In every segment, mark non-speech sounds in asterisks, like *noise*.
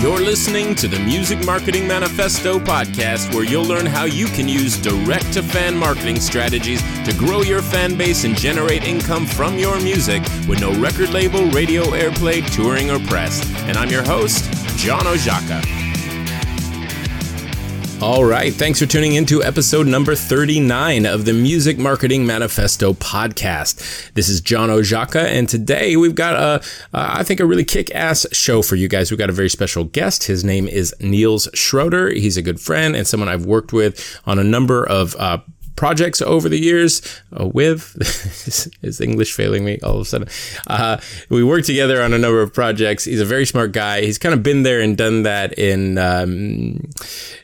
You're listening to the Music Marketing Manifesto podcast, where you'll learn how you can use direct to fan marketing strategies to grow your fan base and generate income from your music with no record label, radio airplay, touring, or press. And I'm your host, John Oszajca. All right. Thanks for tuning in to episode number 39 of the Music Marketing Manifesto podcast. This is John Oszajca, and today we've got a, uh, I think, a really kick ass show for you guys. We've got a very special guest. His name is Niels Schroeder. He's a good friend and someone I've worked with on a number of uh, projects over the years uh, with *laughs* is English failing me all of a sudden. Uh, we worked together on a number of projects. He's a very smart guy. He's kind of been there and done that in um,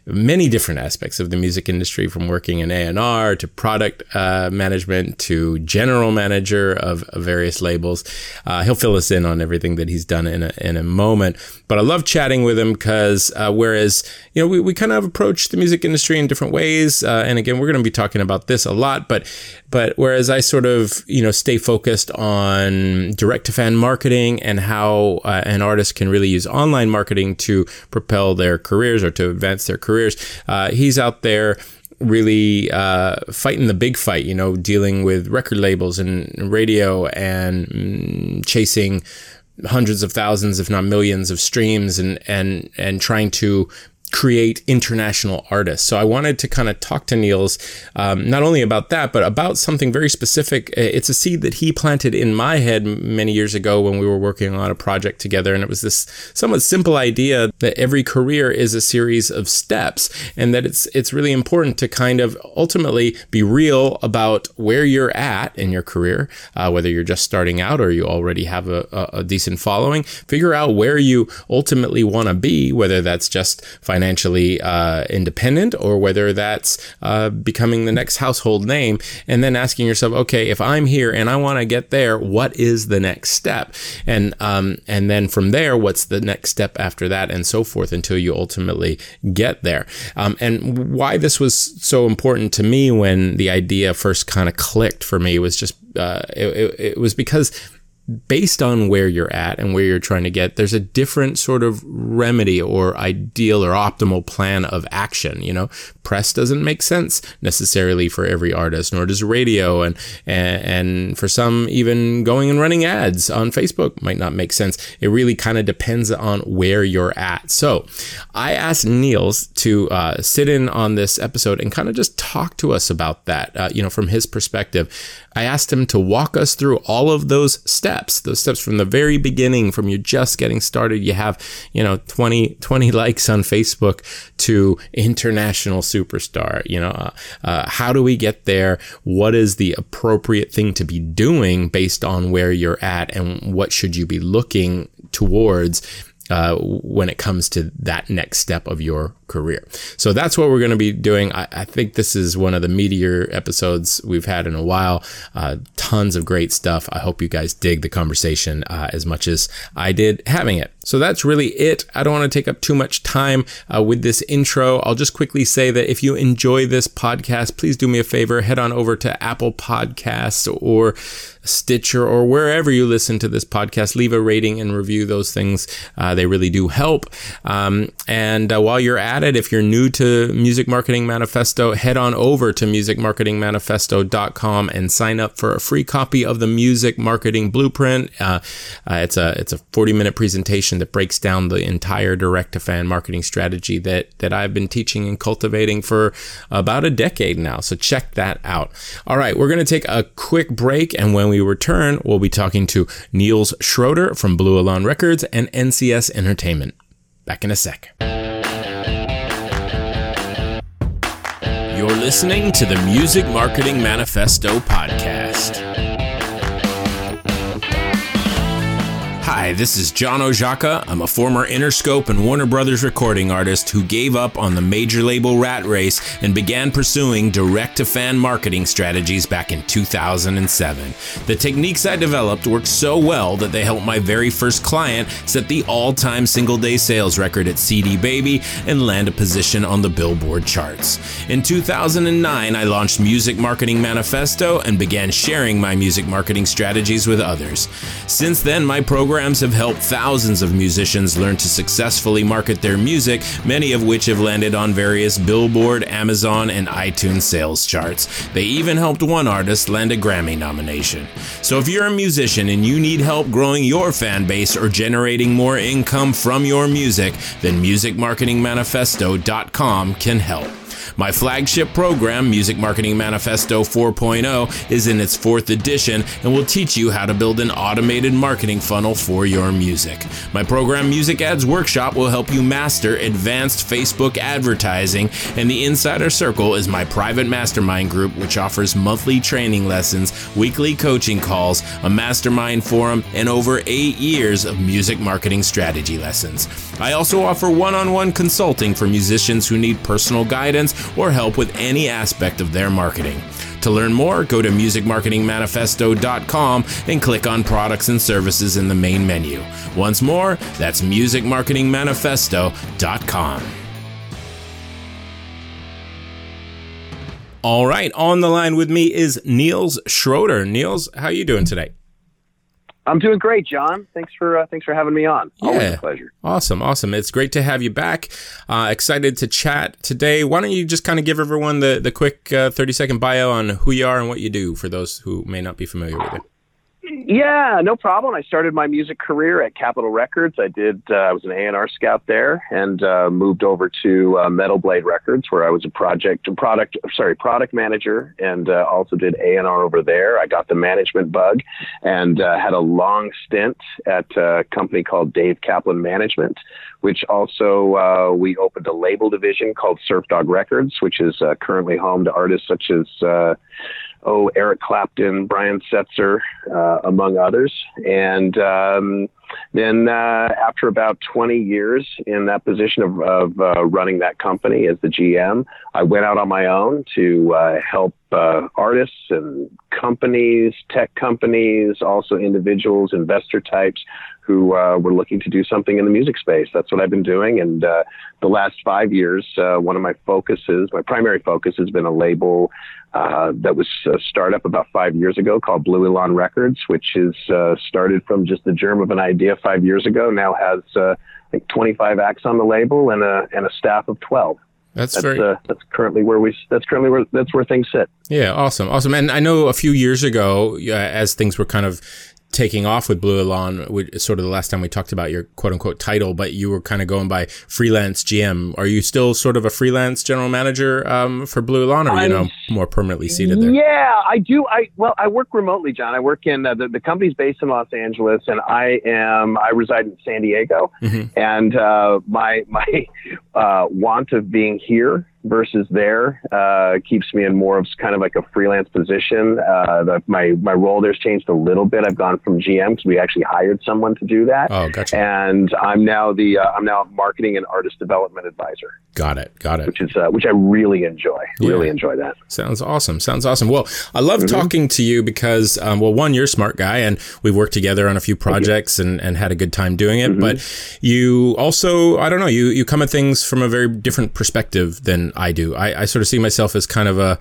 many different aspects of the music industry, from working in A and R to product uh, management to general manager of, of various labels. Uh, he'll fill us in on everything that he's done in a, in a moment. But I love chatting with him because uh, whereas you know we, we kind of approach the music industry in different ways, uh, and again we're going to be talking about this a lot, but but whereas I sort of you know stay focused on direct to fan marketing and how uh, an artist can really use online marketing to propel their careers or to advance their careers, uh, he's out there really uh, fighting the big fight, you know, dealing with record labels and radio and mm, chasing hundreds of thousands, if not millions, of streams and and and trying to create international artists. So I wanted to kind of talk to Niels um, not only about that, but about something very specific. It's a seed that he planted in my head many years ago when we were working on a project together. And it was this somewhat simple idea that every career is a series of steps and that it's, it's really important to kind of ultimately be real about where you're at in your career, uh, whether you're just starting out or you already have a, a, a decent following. Figure out where you ultimately want to be, whether that's just financial financially uh, independent or whether that's uh, becoming the next household name. And then asking yourself, okay, if I'm here and I want to get there, what is the next step? And um, and then from there, what's the next step after that, and so forth until you ultimately get there. Um, and why this was so important to me when the idea first kind of clicked for me was just uh, it, it, it was because based on where you're at and where you're trying to get, there's a different sort of remedy or ideal or optimal plan of action. You know, press doesn't make sense necessarily for every artist, nor does radio, and and, and for some, even going and running ads on Facebook might not make sense. It really kind of depends on where you're at. So, I asked Niels to uh, sit in on this episode and kind of just talk to us about that. Uh, you know, from his perspective, I asked him to walk us through all of those steps those steps from the very beginning, from you just getting started, you have, you know, 20, 20 likes on Facebook to international superstar, you know, uh, uh, how do we get there? What is the appropriate thing to be doing based on where you're at and what should you be looking towards uh, when it comes to that next step of your career. So that's what we're going to be doing. I, I, think this is one of the meatier episodes we've had in a while. Uh, tons of great stuff. I hope you guys dig the conversation uh, as much as I did having it. So that's really it. I don't want to take up too much time uh, with this intro. I'll just quickly say that if you enjoy this podcast, please do me a favor, head on over to Apple Podcasts or Stitcher or wherever you listen to this podcast. Leave a rating and review. Those things, uh, they really do help. Um, and uh, while you're at it, if you're new to Music Marketing Manifesto, head on over to musicmarketingmanifesto.com and sign up for a free copy of the Music Marketing Blueprint. Uh, uh it's a it's a 40 minute presentation that breaks down the entire direct to fan marketing strategy that that I've been teaching and cultivating for about a decade now. So check that out. All right, we're going to take a quick break, and when we return, we'll be talking to Niels Schroeder from Blue Elan Records and NCS Entertainment. Back in a sec. You're listening to the Music Marketing Manifesto podcast. Hi, this is John Oszajca. I'm a former Interscope and Warner Brothers recording artist who gave up on the major label rat race and began pursuing direct to fan marketing strategies back in 2007. The techniques I developed worked so well that they helped my very first client set the all time single day sales record at CD Baby and land a position on the Billboard charts. In 2009, I launched Music Marketing Manifesto and began sharing my music marketing strategies with others. Since then, my program programs have helped thousands of musicians learn to successfully market their music, many of which have landed on various Billboard, Amazon, and iTunes sales charts. They even helped one artist land a Grammy nomination. So if you're a musician and you need help growing your fan base or generating more income from your music, then musicmarketingmanifesto.com can help. My flagship program, Music Marketing Manifesto 4.0, is in its fourth edition and will teach you how to build an automated marketing funnel for your music. My program, Music Ads Workshop, will help you master advanced Facebook advertising, and the Insider Circle is my private mastermind group, which offers monthly training lessons, weekly coaching calls, a mastermind forum, and over eight years of music marketing strategy lessons. I also offer one on one consulting for musicians who need personal guidance or help with any aspect of their marketing. To learn more, go to musicmarketingmanifesto.com and click on products and services in the main menu. Once more, that's musicmarketingmanifesto.com. All right, on the line with me is Niels Schroeder. Niels, how are you doing today? I'm doing great, John. Thanks for uh, thanks for having me on. Always yeah. a pleasure. Awesome, awesome. It's great to have you back. Uh, excited to chat today. Why don't you just kind of give everyone the the quick uh, 30 second bio on who you are and what you do for those who may not be familiar with it. Yeah, no problem. I started my music career at Capitol Records. I did. Uh, I was an A and R scout there, and uh, moved over to uh, Metal Blade Records, where I was a project product sorry product manager, and uh, also did A and R over there. I got the management bug, and uh, had a long stint at a company called Dave Kaplan Management, which also uh, we opened a label division called Surf Dog Records, which is currently home to artists such as oh, Eric Clapton, Brian Setzer, uh, among others. And um, then uh, after about 20 years in that position of, of uh, running that company as the GM, I went out on my own to uh, help uh, artists and companies, tech companies, also individuals, investor types who uh, were looking to do something in the music space. That's what I've been doing. And uh, the last five years, uh, one of my focuses, my primary focus has been a label uh, that was a startup about five years ago called Blue Elan Records, which is uh, started from just the germ of an idea five years ago. Now has uh, I think 25 acts on the label and a and a staff of 12. That's, that's very. Uh, that's currently where we. That's currently where that's where things sit. Yeah, awesome, awesome. And I know a few years ago, uh, as things were kind of taking off with Blue Elan, which is sort of the last time we talked about your quote unquote title, but you were kind of going by freelance GM. Are you still sort of a freelance general manager um, for Blue Elan, or are you know more permanently seated there? Yeah, I do. I well, I work remotely, John. I work in uh, the the company's based in Los Angeles, and I am I reside in San Diego, mm-hmm. and uh, my my uh, want of being here versus there uh, keeps me in more of kind of like a freelance position. Uh, the, my my role there's changed a little bit. I've gone from GM because we actually hired someone to do that. Oh, gotcha. And I'm now the uh, I'm now marketing and artist development advisor. Got it. Got it. Which is uh, which I really enjoy. Yeah. Really enjoy that. Sounds awesome. Sounds awesome. Well, I love mm-hmm. talking to you because um, well, one, you're a smart guy, and we've worked together on a few projects and, and had a good time doing it. Mm-hmm. But you also, I don't know, you you come at things from a very different perspective than I do. I, I sort of see myself as kind of a,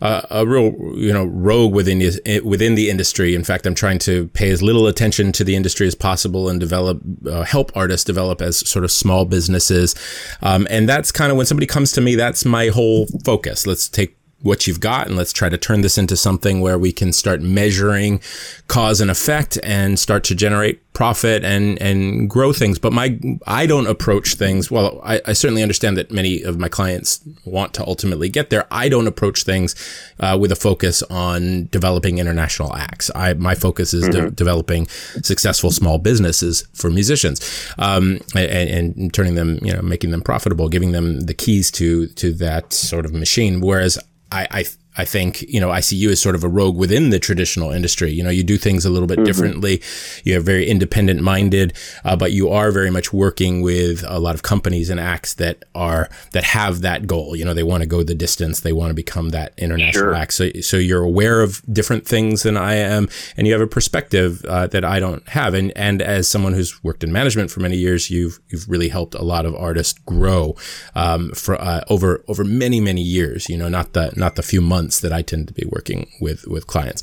a, a real, you know, rogue within the, within the industry. In fact, I'm trying to pay as little attention to the industry as possible and develop, uh, help artists develop as sort of small businesses. Um, and that's kind of when somebody comes to me, that's my whole focus. Let's take what you've got and let's try to turn this into something where we can start measuring cause and effect and start to generate profit and and grow things. But my i don't approach things well I, I certainly understand that many of my clients want to ultimately get there. I don't approach things uh, with a focus on developing international acts. I my focus is mm-hmm. de- developing successful small businesses for musicians um, and, and turning them you know making them profitable giving them the keys to to that sort of machine. Whereas I, I I think, you know, I see you as sort of a rogue within the traditional industry. You know, you do things a little bit mm-hmm. differently. You're very independent minded, uh, but you are very much working with a lot of companies and acts that are, that have that goal. You know, they want to go the distance. They want to become that international sure. act. So, so you're aware of different things than I am and you have a perspective uh, that I don't have. And, and as someone who's worked in management for many years, you've, you've really helped a lot of artists grow, um, for, uh, over, over many, many years, you know, not the, not the few months months that I tend to be working with with clients.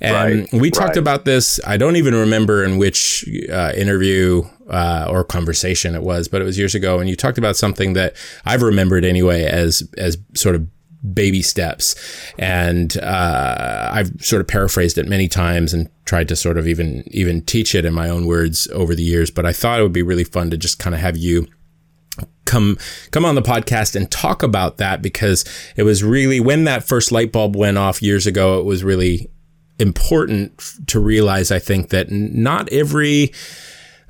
And Right, we talked right. about this. I don't even remember in which uh, interview uh, or conversation it was, but it was years ago. And you talked about something that I've remembered anyway as as sort of baby steps. And uh, I've sort of paraphrased it many times and tried to sort of even even teach it in my own words over the years. But I thought it would be really fun to just kind of have you come come on the podcast and talk about that because it was really when that first light bulb went off years ago it was really important to realize i think that not every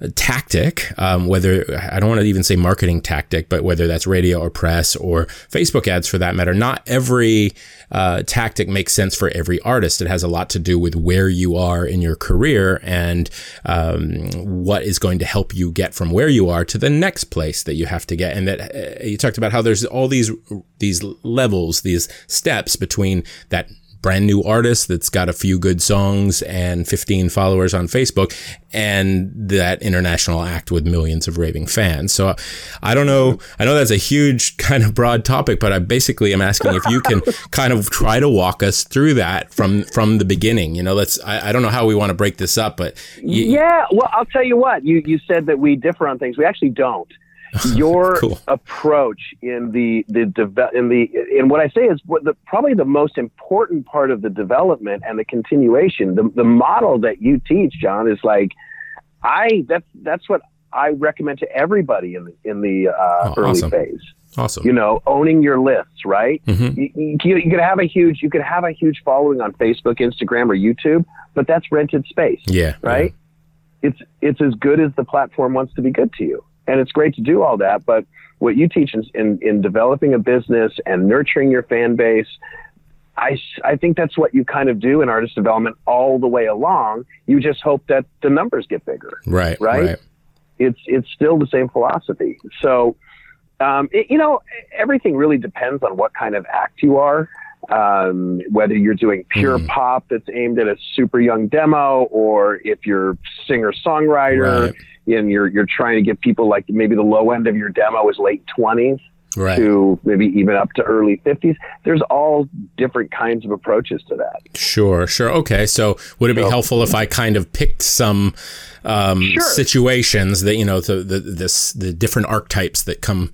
tactic, um, whether I don't want to even say marketing tactic, but whether that's radio or press or Facebook ads for that matter, not every uh, tactic makes sense for every artist. It has a lot to do with where you are in your career and um, what is going to help you get from where you are to the next place that you have to get. And that uh, you talked about how there's all these these levels, these steps between that brand new artist that's got a few good songs and 15 followers on Facebook and that international act with millions of raving fans. So I don't know. I know that's a huge *laughs* kind of broad topic, but I basically am asking if you can *laughs* kind of try to walk us through that from, from the beginning. You know, let's, I, I don't know how we want to break this up, but yeah, well, I'll tell you what. You you said that we differ on things. We actually don't. *laughs* Your Cool. approach in the the deve- in the in what I say is what the probably the most important part of the development and the continuation. The the model that you teach, John, is like I that's that's what I recommend to everybody in the in the uh, Oh, early awesome. phase. awesome. You know, owning your lists, right? Mhm. you, you, you could have a huge you could have a huge following on Facebook, Instagram, or YouTube, but that's rented space, Yeah. right? It's it's as good as the platform wants to be good to you, and it's great to do all that. But what you teach in in, in developing a business and nurturing your fan base, I, I think that's what you kind of do in artist development all the way along. You just hope that the numbers get bigger Right. right? Right. it's it's still the same philosophy. So, um, it, you know, everything really depends on what kind of act you are. Um, whether you're doing pure Mhm. pop that's aimed at a super young demo, or if you're singer songwriter Right. and you're you're trying to get people like maybe the low end of your demo is late twenties Right. to maybe even up to early fifties. There's all different kinds of approaches to that. Sure, sure. Okay. So would it be So- helpful if I kind of picked some um, Sure. situations that, you know, the, the, this, the different archetypes that come,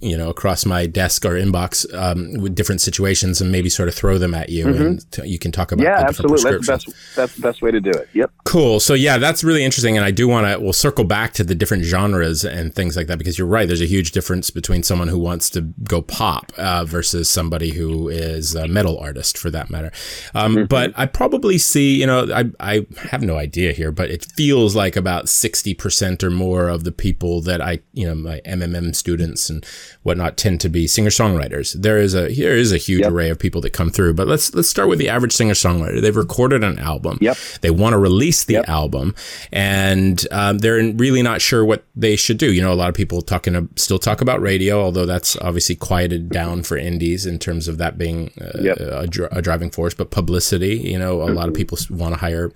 you know, across my desk or inbox um, with different situations and maybe sort of throw them at you and t- you can talk about Mm-hmm. yeah, absolutely. That's the best. That's the best way to do it. Yep. Cool. So yeah, that's really interesting, and I do want to. We'll circle back to the different genres and things like that because you're right. There's a huge difference between someone who wants to go pop uh, versus somebody who is a metal artist, for that matter. Um, But I probably see, you know, I I have no idea here, but it feels like about sixty percent or more of the people that I, you know, my MMM students and whatnot tend to be singer songwriters. There is a here is a huge Yep. array of people that come through, but let's let's start with the average singer songwriter. They've recorded an album. Yep. They want to release the Yep. album, and um, they're really not sure what they should do. You know, a lot of people talking still talk about radio, although that's obviously quieted down for indies in terms of that being uh, a, a driving force. But publicity, you know, a lot of people want to hire.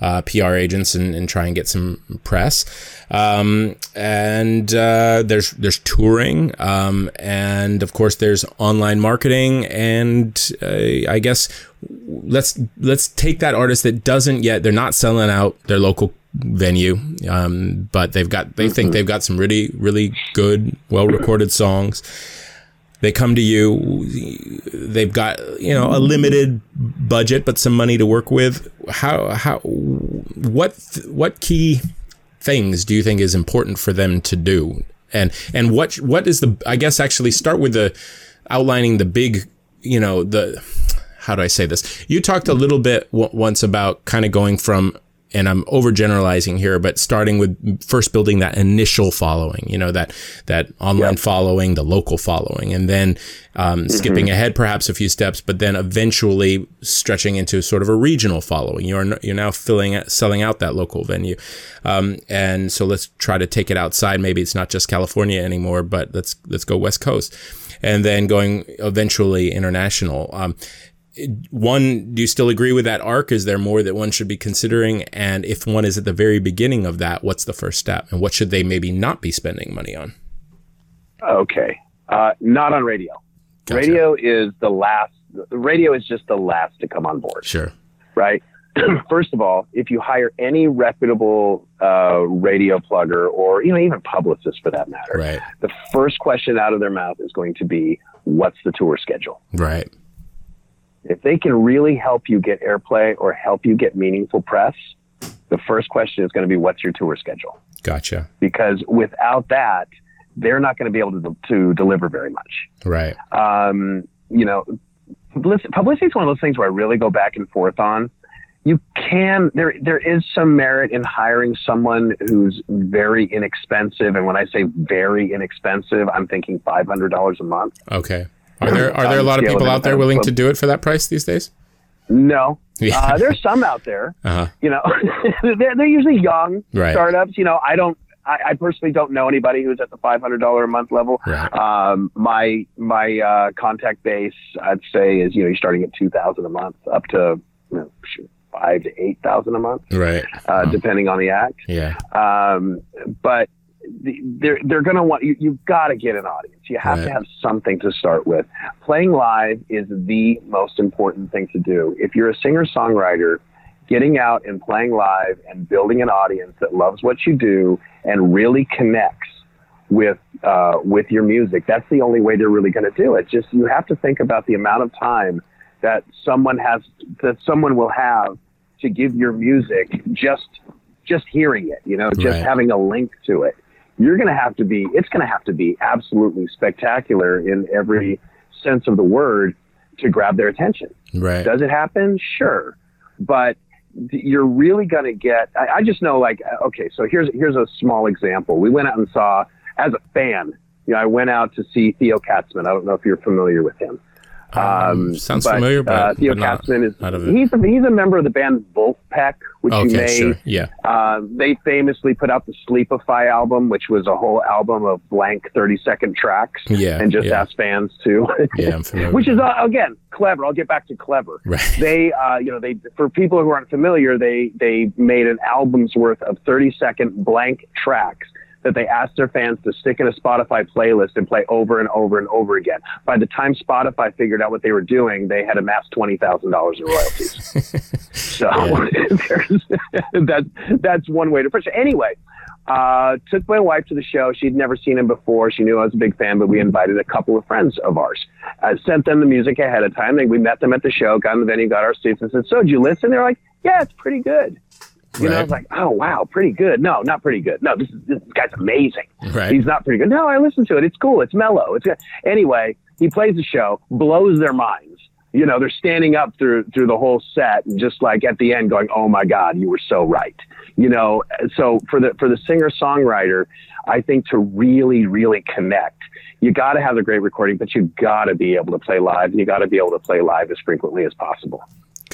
Uh, PR agents and, and try and get some press, um, and uh, there's there's touring, um, and of course there's online marketing, and uh, I guess let's let's take that artist that doesn't yet they're not selling out their local venue um, but they've got they think they've got some really really good well recorded songs they come to you they've got you know a limited budget but some money to work with how how what what key things do you think is important for them to do and and what what is the i guess actually start with the outlining the big you know the how do I say this? You talked a little bit w- once about kind of going from, and I'm overgeneralizing here, but starting with first building that initial following, you know, that, that online Yep. following, the local following, and then um, skipping ahead perhaps a few steps, but then eventually stretching into sort of a regional following. You're, you're now filling, selling out that local venue. Um, and so let's try to take it outside. Maybe it's not just California anymore, but let's, let's go West Coast and then going eventually international. Um, one, do you still agree with that arc? Is there more that one should be considering? And if one is at the very beginning of that, what's the first step? And what should they maybe not be spending money on? Okay. Uh, not on radio. Gotcha. Radio is the last radio is just the last to come on board. Sure. Right. *clears throat* First of all, if you hire any reputable uh, radio plugger or you know even publicist for that matter, Right. the first question out of their mouth is going to be, "What's the tour schedule?" Right. If they can really help you get airplay or help you get meaningful press, the first question is going to be, "What's your tour schedule?" Gotcha. Because without that, they're not going to be able to to deliver very much. Right. um, you know, publicity, publicity is one of those things where I really go back and forth on. You can there there is some merit in hiring someone who's very inexpensive, and when I say very inexpensive, I'm thinking five hundred dollars a month. Okay. Are there are there a lot of people out there willing to do it for that price these days? No, Yeah. uh, there's some out there. *laughs* Uh-huh. You know, *laughs* they're, they're usually young Right. startups. You know, I don't. I, I personally don't know anybody who's at the five hundred dollar a month level. Right. Um, my my uh, contact base, I'd say, is you know you're starting at two thousand a month up to you know, five to eight thousand a month, Right. uh, depending on the act. Yeah. Um, but the, they're they're going to want you. You've got to get an audience. You have Right. to have something to start with. Playing live is the most important thing to do. If you're a singer songwriter, getting out and playing live and building an audience that loves what you do and really connects with uh, with your music. That's the only way they're really going to do it. Just you have to think about the amount of time that someone has that someone will have to give your music just just hearing it. You know, just Right. having a link to it. You're going to have to be. It's going to have to be absolutely spectacular in every sense of the word to grab their attention. Right. Does it happen? Sure, but you're really going to get. I, I just know, like, uh, okay, so here's here's a small example. We went out and saw as a fan. You know, I went out to see Theo Katzman. I don't know if you're familiar with him. Um, sounds familiar, but, uh, Theo but Katzman is he's a, he's a member of the band Vulfpeck, which you Okay, may sure. Yeah. uh, they famously put out the Sleepify album, which was a whole album of blank 30 second tracks. Yeah, And just yeah. asked fans to. Yeah, I'm *laughs* familiar which is, uh, again, clever. I'll get back to clever. Right. They, uh, you know, they, for people who aren't familiar, they, they made an album's worth of 30 second blank tracks that they asked their fans to stick in a Spotify playlist and play over and over and over again. By the time Spotify figured out what they were doing, they had amassed $20,000 in royalties. *laughs* So *laughs* there's, *laughs* that's one way to push it. Anyway, uh, took my wife to the show. She'd never seen him before. She knew I was a big fan, but we invited a couple of friends of ours. I sent them the music ahead of time. They, we met them at the show, got in the venue, got our seats, and said, "So, did you listen?" They're like, "Yeah, it's pretty good." You know, I was like, "Oh wow, pretty good." No, not pretty good. No, this is this guy's amazing. Right. He's not pretty good. No, I listened to it. It's cool. It's mellow. It's good. Anyway, he plays the show, blows their minds. You know, they're standing up through through the whole set, and just like at the end, going, "Oh my God, you were so right." You know, so for the for the singer songwriter, I think to really really connect, you got to have a great recording, but you got to be able to play live. and You got to be able to play live as frequently as possible.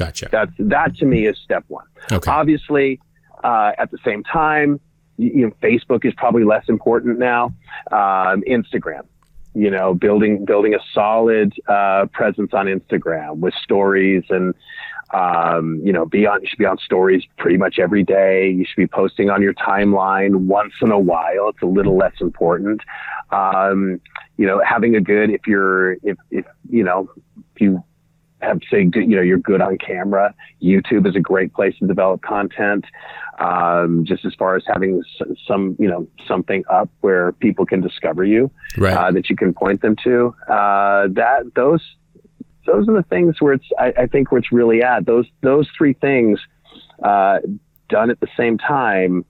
Gotcha. That's that to me is step one. Okay. Obviously, uh, at the same time, you, you know, Facebook is probably less important now. Um, Instagram, you know, building building a solid uh, presence on Instagram with stories and um, you know, be on you should be on stories pretty much every day. You should be posting on your timeline once in a while. It's a little less important. Um, you know, having a good if you're if if you know if you have say good- you know you're good on camera. YouTube is a great place to develop content. Um, just as far as having some you know something up where people can discover you Right. uh, that you can point them to. Uh, that those those are the things where it's I, I think where it's really at. Those those three things uh, done at the same time.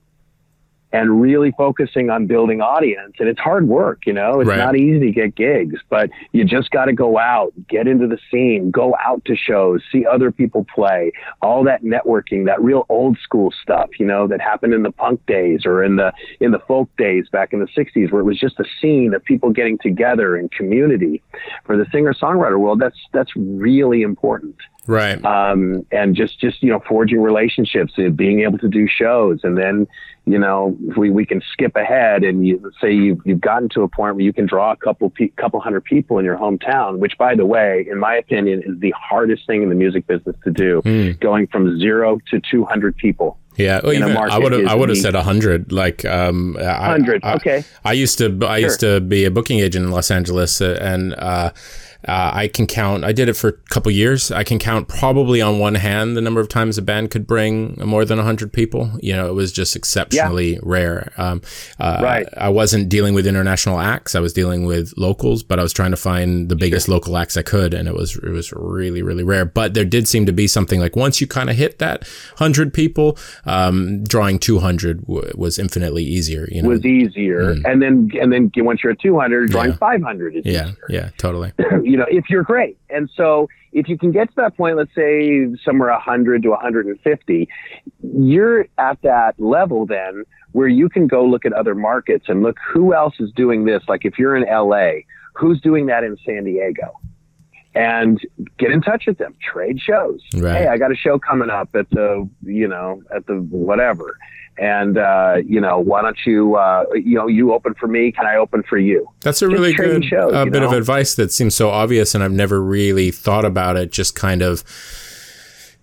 And really focusing on building audience, and it's hard work, you know. It's Right. not easy to get gigs, but you just got to go out, get into the scene, go out to shows, see other people play, all that networking, that real old school stuff, you know, that happened in the punk days or in the in the folk days back in the '60s, where it was just a scene of people getting together and community. For the singer songwriter world, that's that's really important right. um, and just just you know forging relationships and being able to do shows and then you know if we, we can skip ahead and you say you've, you've gotten to a point where you can draw a couple pe- couple hundred people in your hometown which by the way in my opinion is the hardest thing in the music business to do Hmm. going from zero to 200 people Yeah, well, even, I would have I would have said hundred. Like um, 100 okay I used to I used to be a booking agent in Los Angeles, uh, and uh, uh, I can count. I did it for a couple years. I can count probably on one hand the number of times a band could bring more than hundred people. You know, it was just exceptionally yeah. rare. Um, uh, right. I wasn't dealing with international acts. I was dealing with locals, but I was trying to find the biggest sure. local acts I could, and it was it was really really rare. But there did seem to be something like once you kind of hit that hundred people, um, drawing two hundred w- was infinitely easier. You know, was easier, mm. and then and then once you're at two hundred, drawing yeah. five hundred is yeah, easier. yeah, totally. *clears throat* you know, if you're great. And so if you can get to that point, let's say somewhere 100 to 150, you're at that level then where you can go look at other markets and look who else is doing this. Like if you're in LA, who's doing that in San Diego? And get in touch with them, trade shows. Right. Hey, I got a show coming up at the, you know, at the whatever and uh, you know, why don't you, uh, you know, you open for me? Can I open for you? That's a Just really good shows, uh, bit know? of advice that seems so obvious, and I've never really thought about it. Just kind of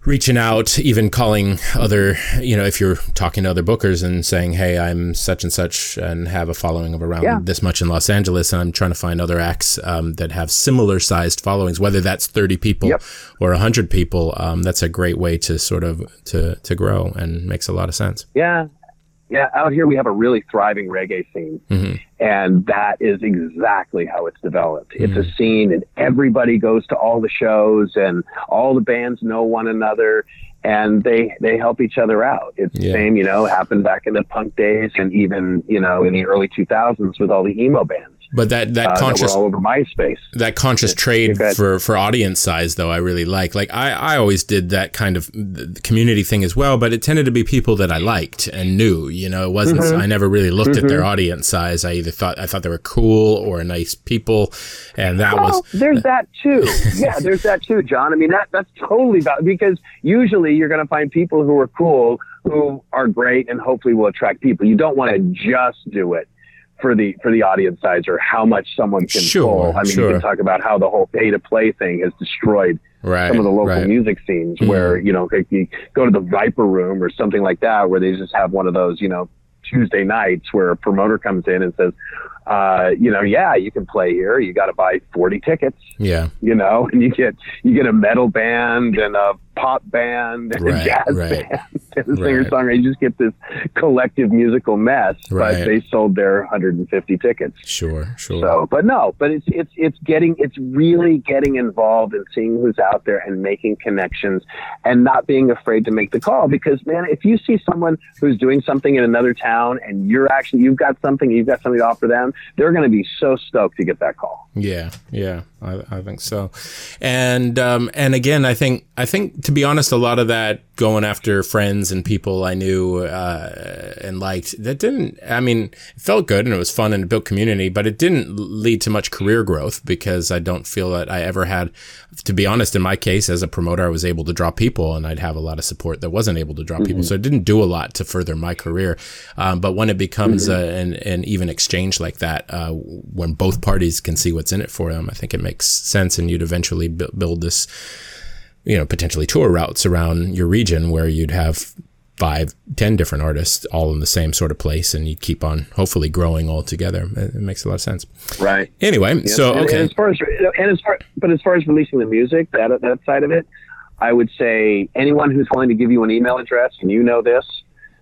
reaching out, even calling other, you know, if you're talking to other bookers and saying, "Hey, I'm such and such and have a following of around yeah. this much in Los Angeles, and I'm trying to find other acts um, that have similar sized followings, whether that's 30 people yep. or 100 people." Um, that's a great way to sort of to to grow and makes a lot of sense. Yeah, yeah, out here we have a really thriving reggae scene, mm-hmm. and that is exactly how it's developed. Mm-hmm. It's a mm-hmm. scene, and everybody goes to all the shows, and all the bands know one another, and they they help each other out. It's yeah. the same, you know, happened back in the punk days, and even you know in the early 2000s with all the emo bands. But that that uh, conscious that all over MySpace. That conscious trade for for audience size though I really like. Like I I always did that kind of community thing as well, but it tended to be people that I liked and knew. You know, it wasn't. Mm-hmm. I never really looked mm-hmm. at their mm-hmm. audience size. I either thought I thought they were cool or nice people, and that well, was. There's that too. *laughs* yeah, there's that too, John. I mean that that's totally valid because usually you're going to find people who are cool who are great and hopefully will attract people. You don't want to just do it for the for the audience size or how much someone can sure, pull. I mean, sure. you can talk about how the whole pay to play thing has destroyed right, some of the local right. music scenes. Mm-hmm. Where you know you go to the Viper Room or something like that, where they just have one of those you know Tuesday nights where a promoter comes in and says, uh, you know, yeah, you can play here. You got to buy 40 tickets. Yeah. You know, *laughs* and you get, you get a metal band and a pop band and right, jazz right. band *laughs* and a singer songwriter. You just get this collective musical mess, right. but they sold their 150 tickets. Sure, sure. So, but no, but it's, it's, it's getting, it's really getting involved and seeing who's out there and making connections and not being afraid to make the call because man, if you see someone who's doing something in another town and you're actually, you've got something, you've got something to offer them, they're going to be so stoked to get that call. Yeah, yeah, I, I think so. And um, and again, I think I think to be honest, a lot of that going after friends and people I knew uh, and liked that didn't. I mean, it felt good and it was fun and it built community, but it didn't lead to much career growth because I don't feel that I ever had. To be honest, in my case, as a promoter, I was able to draw people and I'd have a lot of support that wasn't able to draw mm-hmm. people, so it didn't do a lot to further my career. Um, but when it becomes mm-hmm. a, an an even exchange like that, uh, when both parties can see what's in it for them, I think it makes sense, and you'd eventually build this you know, potentially tour routes around your region where you'd have five, ten different artists all in the same sort of place, and you'd keep on hopefully growing all together. It, makes a lot of sense. Right. Anyway, yes. so and, okay. And as far as and as far, but as far as releasing the music, that that side of it, I would say anyone who's willing to give you an email address, and you know this,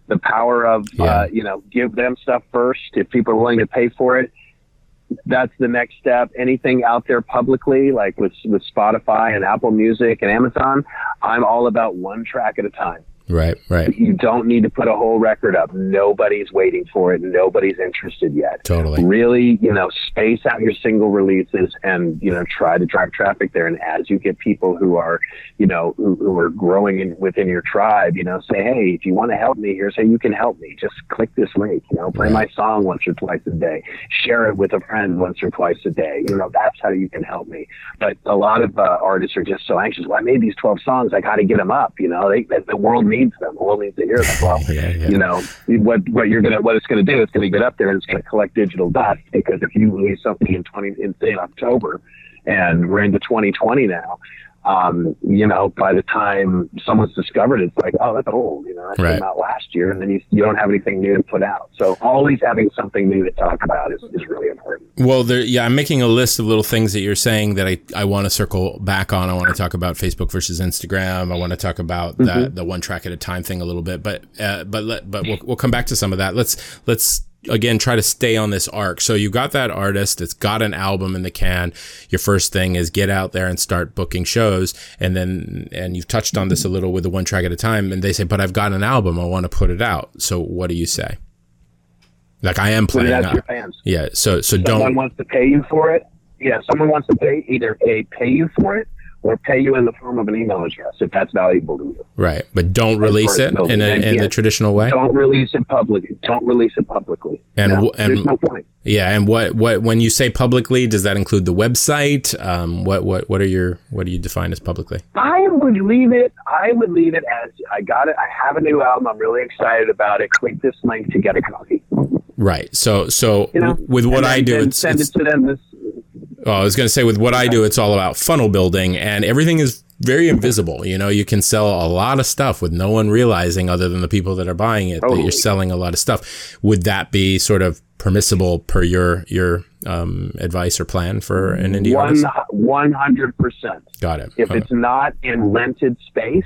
the power of yeah. uh, you know, give them stuff first. If people are willing to pay for it, that's the next step. Anything out there publicly, like with with Spotify and Apple Music and Amazon, I'm all about one track at a time. Right, right. You don't need to put a whole record up. Nobody's waiting for it. Nobody's interested yet. Totally. Really, you know, space out your single releases and, you know, try to drive traffic there. And as you get people who are, you know, who, who are growing in, within your tribe, you know, say, hey, if you want to help me, here, say you can help me. Just click this link, you know, play right. my song once or twice a day, share it with a friend once or twice a day. You know, that's how you can help me. But a lot of uh, artists are just so anxious. Well, I made these 12 songs. I got to get them up. You know, they, the world needs needs them. The world needs to hear them. Well, *laughs* yeah, yeah. you know what what you're gonna what it's gonna do. It's gonna get up there and it's gonna collect digital dust because if you release something in twenty in say October, and we're into 2020 now. Um, you know, by the time someone's discovered it, it's like, oh, that's old. You know, that Right. came out last year, and then you, you don't have anything new to put out. So always having something new to talk about is, is really important. Well, there, yeah, I'm making a list of little things that you're saying that I, I want to circle back on. I want to talk about Facebook versus Instagram. I want to talk about that the one track at a time thing a little bit, but uh, but let, but we'll, we'll come back to some of that. Let's let's again try to stay on this arc. So you got that artist, it's got an album in the can. Your first thing is get out there and start booking shows, and then and you've touched on this a little with the one track at a time. And they say, but I've got an album, I want to put it out. So what do you say? Like I am playing. out to your fans. yeah. So so Someone don't Someone wants to pay you for it. Yeah, someone wants to pay either a pay you for it or pay you in the form of an email address if that's valuable to you. Right, but don't release it in, a, in the traditional way. Don't release it publicly. Don't release it publicly. And No, and- no point. Yeah, and what what when you say publicly, does that include the website? Um, what what what are your what do you define as publicly? I would leave it. I would leave it as I got it. I have a new album. I'm really excited about it. Click this link to get a copy. Right. So so You know, with what I do, it's, send it's it to them. This oh, I was going to say with what I do, it's all about funnel building, and everything is very invisible. You know, you can sell a lot of stuff with no one realizing, other than the people that are buying it, that you're selling a lot of stuff. Would that be sort of permissible per your your um, advice or plan for an indie one artist? one hundred percent. Got it. If Okay. it's not in rented space,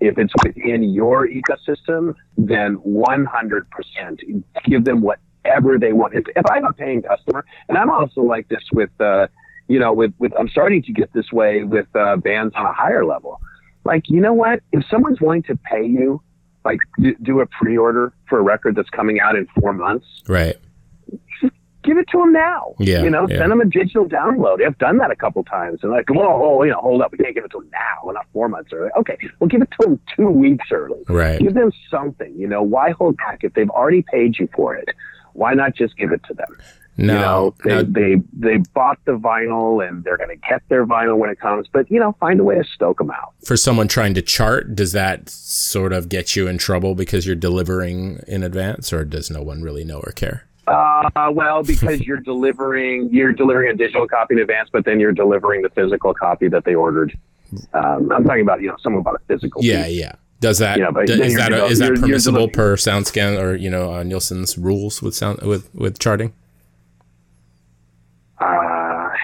if it's within your ecosystem, then 100% give them whatever they want. If, if I'm a paying customer, and I'm also like this with, uh, you know, with, with, I'm starting to get this way with uh, bands on a higher level. Like, you know what? If someone's willing to pay you, like, do, do a pre order for a record that's coming out in four months, right. give it to them now. Yeah, You know, yeah. send them a digital download. I've done that a couple times. And like, whoa, whoa, you know, hold up. We can't give it to them now. We're not four months early. Okay. Well, give it to them two weeks early. Right. Give them something. You know, why hold back? If they've already paid you for it, why not just give it to them? No, you know, they, no, they, they bought the vinyl and they're going to get their vinyl when it comes, but you know, find a way to stoke them out. for someone trying to chart, does that sort of get you in trouble because you're delivering in advance, or does no one really know or care? Uh, well, because *laughs* you're delivering, you're delivering a digital copy in advance, but then you're delivering the physical copy that they ordered. Um, I'm talking about, you know, someone bought a physical. Yeah, piece. yeah. Does that Yeah, but is that devel- is that you're- you're permissible per SoundScan or you know uh, Nielsen's rules with sound with with charting? Uh,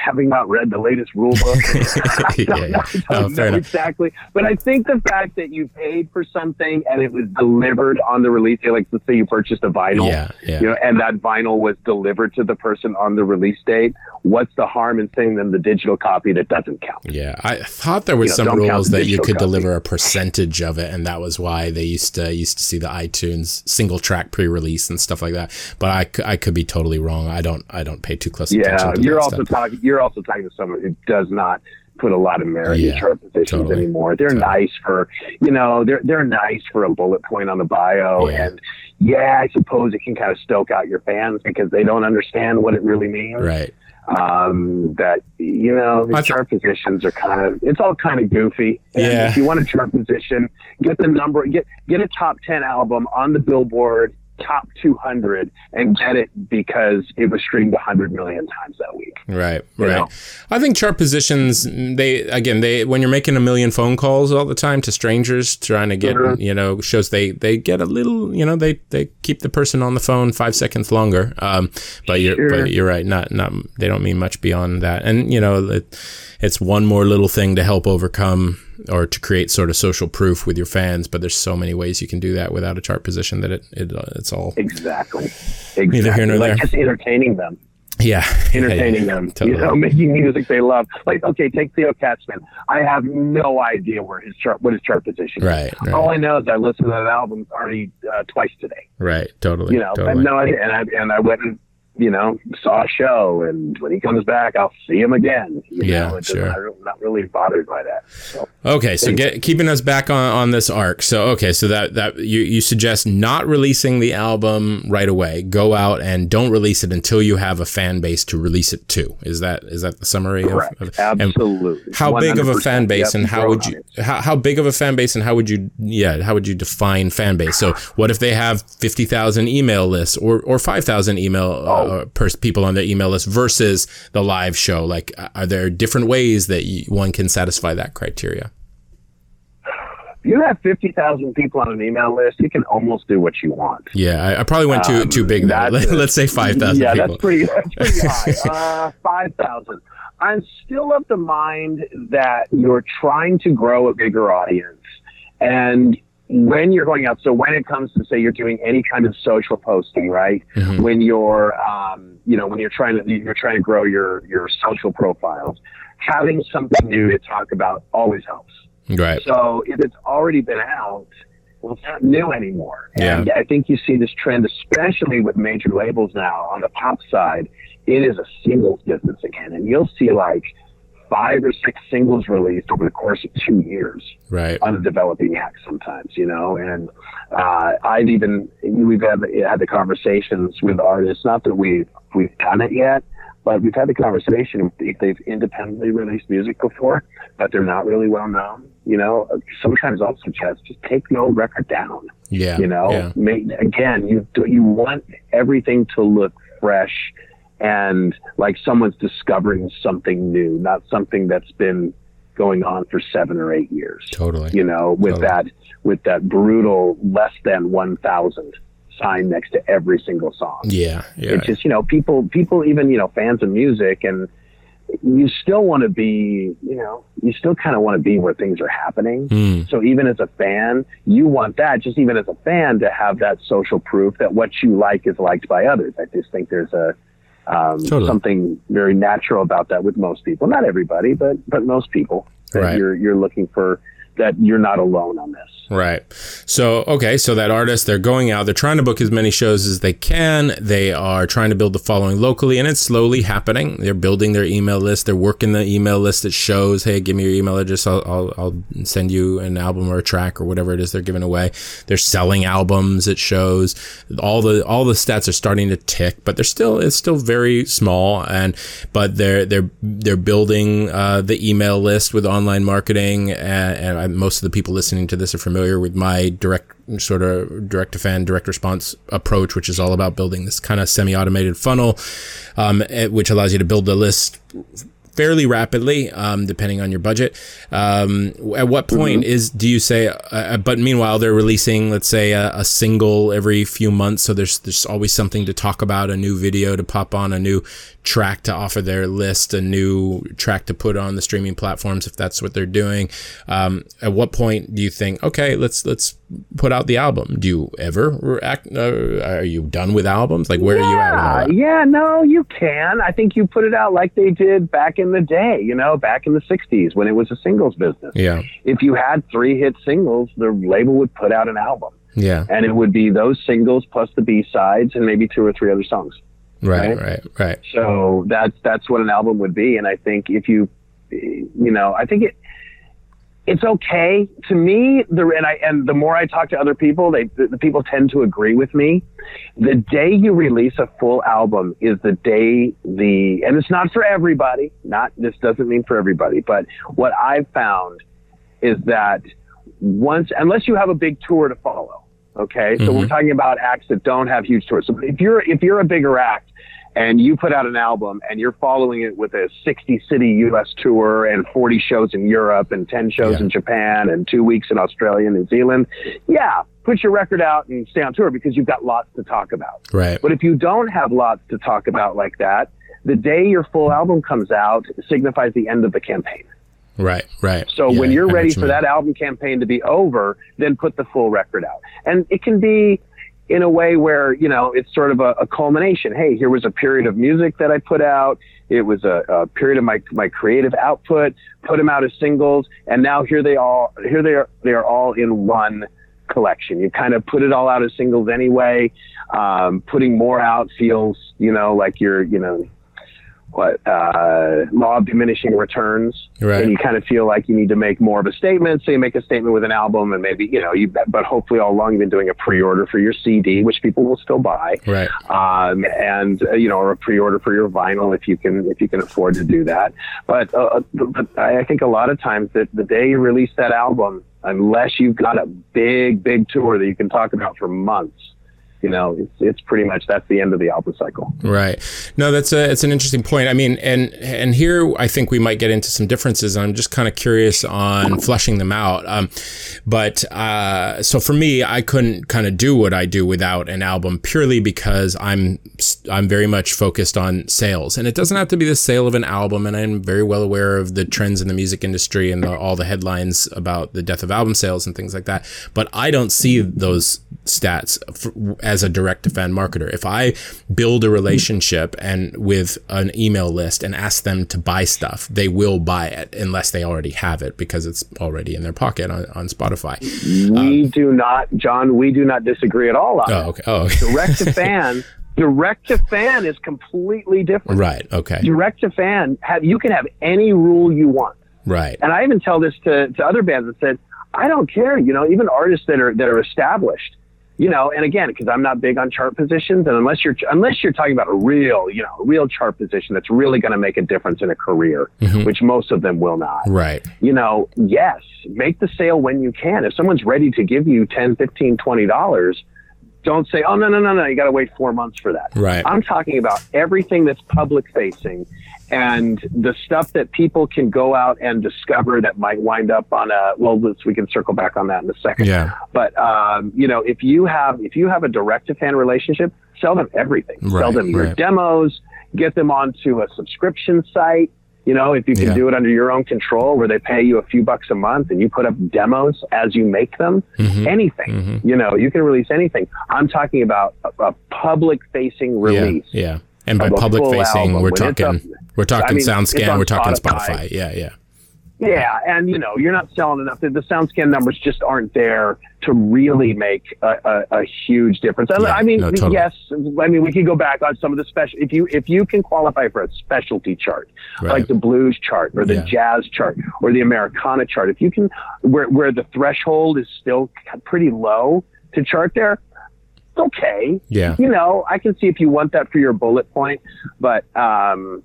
having not read the latest rule book, *laughs* *laughs* Yeah, yeah. Oh, don't fair know enough. exactly. But I think the fact that you paid for something and it was delivered on the release date, like let's say you purchased a vinyl, Yeah, yeah. you know, and that vinyl was delivered to the person on the release date. What's the harm in sending them the digital copy that doesn't count? Yeah, I thought there was You know, some rules that you could copy. deliver a percentage of it, and that was why they used to used to see the iTunes single track pre release and stuff like that. But I, I could be totally wrong. I don't I don't pay too close attention Yeah, to you're also talking. You're also talking to someone who does not put a lot of merit Yeah, in chart positions totally. anymore. They're Totally. nice for, you know, they're they're nice for a bullet point on the bio, Yeah. and yeah, I suppose it can kind of stoke out your fans because they don't understand what it really means. Right. Um, that you know, the chart positions are kind of it's all kind of goofy. And Yeah. If you want a chart position, get the number, get get a top ten album on the Billboard top 200 and get it because it was streamed 100 million times that week. Right, right. know? I think chart positions they again they when you're making a million phone calls all the time to strangers trying to get Mhm. you know shows they they get a little you know they they keep the person on the phone five seconds longer. Um, but you're Sure. but you're right. Not not they don't mean much beyond that. And you know it, it's one more little thing to help overcome or to create sort of social proof with your fans. But there's so many ways you can do that without a chart position that it, it uh, it's all Exactly. Exactly. Neither here nor like there. just entertaining them. yeah *laughs* Entertaining Yeah, them. totally. You know, *laughs* making music they love. Like, okay, take Theo Katzman. I have no idea where his chart, what his chart position is. Right, right. All I know is I listened to that album already uh, twice today. Right, totally. You know, I have no idea. And I, and I went and, you know, saw a show. And when he comes back, I'll see him again. You Yeah, know, sure. I'm not really bothered by that. So, Okay, so get keeping us back on, on this arc. So okay, so that that you you suggest not releasing the album right away. Go out and don't release it until you have a fan base to release it to. Is that is that the summary? correct. Of, and Absolutely. how big of a fan base and how would you how, how big of a fan base and how would you yeah how would you define fan base? So what if they have fifty thousand email lists or or five thousand email uh, uh, pers- people on the email list versus the live show? Like, are there different ways that you, one can satisfy that criteria? If you have 50,000 people on an email list, you can almost do what you want. Yeah, I, I probably went too um, too big there. Let's say 5,000 yeah, people. that's pretty, that's pretty *laughs* high. Uh, 5,000. I'm still of the mind that you're trying to grow a bigger audience. And when you're going out, so when it comes to say you're doing any kind of social posting, right? Mm-hmm. When you're, um, you know, when you're trying to, you're trying to grow your, your social profiles, having something new to talk about always helps. Right. So if it's already been out, well, it's not new anymore. Yeah. And I think you see this trend, especially with major labels now on the pop side. It is a singles business again, and you'll see like five or six singles released over the course of two years right. on a developing act sometimes, you know, and, uh, I've even, we've had, had the conversations with artists, not that we've, we've done it yet, but we've had the conversation if they've independently released music before, but they're not really well known. You know, sometimes I'll suggest just take the old record down. Yeah. You know, yeah. Make, again, you you want everything to look fresh and like someone's discovering something new, not something that's been going on for seven or eight years. Totally. You know, with totally. that with that brutal less than one thousand sign next to every single song. Yeah, yeah. It's just you know people people even you know fans of music and you still want to be you know you still kind of want to be where things are happening. Mm. So even as a fan, you want that just even as a fan to have that social proof that what you like is liked by others. I just think there's a um, totally. something very natural about that with most people. Not everybody, but but most people. Right. You're you're looking for that you're not alone on this. Right. So, okay, so that artist, they're going out, they're trying to book as many shows as they can. They are trying to build the following locally, and it's slowly happening. They're building their email list. They're working the email list that shows, hey, give me your email address. I'll, I'll, I'll send you an album or a track or whatever it is they're giving away. They're selling albums. It shows all the all the stats are starting to tick, but they're still it's still very small. And but they're they're they're building uh, the email list with online marketing, and, and most of the people listening to this are familiar with my direct sort of direct to fan, direct response approach, which is all about building this kind of semi automated funnel, um, eh, which allows you to build a list fairly rapidly, um, depending on your budget. Um, at what point mm-hmm. is do you say? Uh, uh, but meanwhile, they're releasing, let's say, a, a, single every few months, so there's there's always something to talk about, a new video to pop on, a new track to offer their list, a new track to put on the streaming platforms if that's what they're doing. Um, at what point do you think, okay, let's let's put out the album? Do you ever react? Uh, are you done with albums? Like where yeah, are you at? Yeah, no, you can. I think you put it out like they did back in the day. You know, back in the '60s when it was a singles business. Yeah. If you had three hit singles, the label would put out an album. Yeah. And it would be those singles plus the B sides and maybe two or three other songs. Right, right, right, right. So that's that's what an album would be, and I think if you, you know, I think it it's okay to me. The and I and the more I talk to other people, they the, the people tend to agree with me. The day you release a full album is the day the and it's not for everybody. Not this doesn't mean for everybody, but what I've found is that once unless you have a big tour to follow Okay. So mm-hmm. we're talking about acts that don't have huge tours. So if you're, if you're a bigger act and you put out an album and you're following it with a 60 city US tour and 40 shows in Europe and 10 shows yeah. in Japan and two weeks in Australia and New Zealand. Yeah. Put your record out and stay on tour because you've got lots to talk about. Right. But if you don't have lots to talk about like that, the day your full album comes out signifies the end of the campaign. Right, right. So yeah, when you're ready for that album campaign to be over, then put the full record out. And it can be in a way where, you know, it's sort of a, a culmination. Hey, here was a period of music that I put out. It was a, a period of my, my creative output, put them out as singles. And now here they all, here they are, they are all in one collection. You kind of put it all out as singles anyway. Um, putting more out feels, you know, like you're, you know, what uh, law of diminishing returns, right. and you kind of feel like you need to make more of a statement. So you make a statement with an album, and maybe you know you. But hopefully, all along you've been doing a pre-order for your CD, which people will still buy, right? Um, and uh, you know, or a pre-order for your vinyl if you can if you can afford to do that. But, uh, but I think a lot of times that the day you release that album, unless you've got a big big tour that you can talk about for months you know, it's, it's pretty much that's the end of the album cycle. Right. No, that's a it's an interesting point. I mean, and and here I think we might get into some differences. I'm just kind of curious on fleshing them out. Um, but uh, so for me, I couldn't kind of do what I do without an album purely because I'm I'm very much focused on sales, and it doesn't have to be the sale of an album. And I'm very well aware of the trends in the music industry and the, all the headlines about the death of album sales and things like that. But I don't see those stats for, as a direct to fan marketer. If I build a relationship and with an email list and ask them to buy stuff, they will buy it unless they already have it because it's already in their pocket on, on Spotify. We um, do not, John. We do not disagree at all. oh, okay. Oh, okay. direct to *laughs* fan. Direct to fan is completely different. Right. Okay. Direct to fan have you can have any rule you want. Right. And I even tell this to, to other bands that said, I don't care. You know, even artists that are that are established you know, and again, because I'm not big on chart positions, and unless you're unless you're talking about a real, you know, a real chart position that's really going to make a difference in a career, mm-hmm. which most of them will not. Right. You know, yes, make the sale when you can. If someone's ready to give you 10, 15, 20 dollars, don't say, "Oh no, no, no, no, you got to wait 4 months for that." Right. I'm talking about everything that's public facing and the stuff that people can go out and discover that might wind up on a well let's, we can circle back on that in a second yeah but um, you know if you have if you have a direct to fan relationship sell them everything right, sell them your right. demos get them onto a subscription site you know if you can Yeah. do it under your own control where they pay you a few bucks a month and you put up demos as you make them Mhm. anything Mhm. you know you can release anything i'm talking about a, a public facing release Yeah. Yeah. And by public facing, album. we're talking we're talking I mean, SoundScan, we're talking Spotify. Spotify. Yeah. Yeah. Yeah, and you know you're not selling enough. The, SoundScan numbers just aren't there to really make a, a, a huge difference. I, Yeah, I mean, no, totally. yes, I mean we can go back on some of the special. If you if you can qualify for a specialty chart, Right. like the blues chart or the Yeah. jazz chart or the Americana chart, if you can where where the threshold is still pretty low to chart there, it's okay. Yeah. You know, I can see if you want that for your bullet point, but um,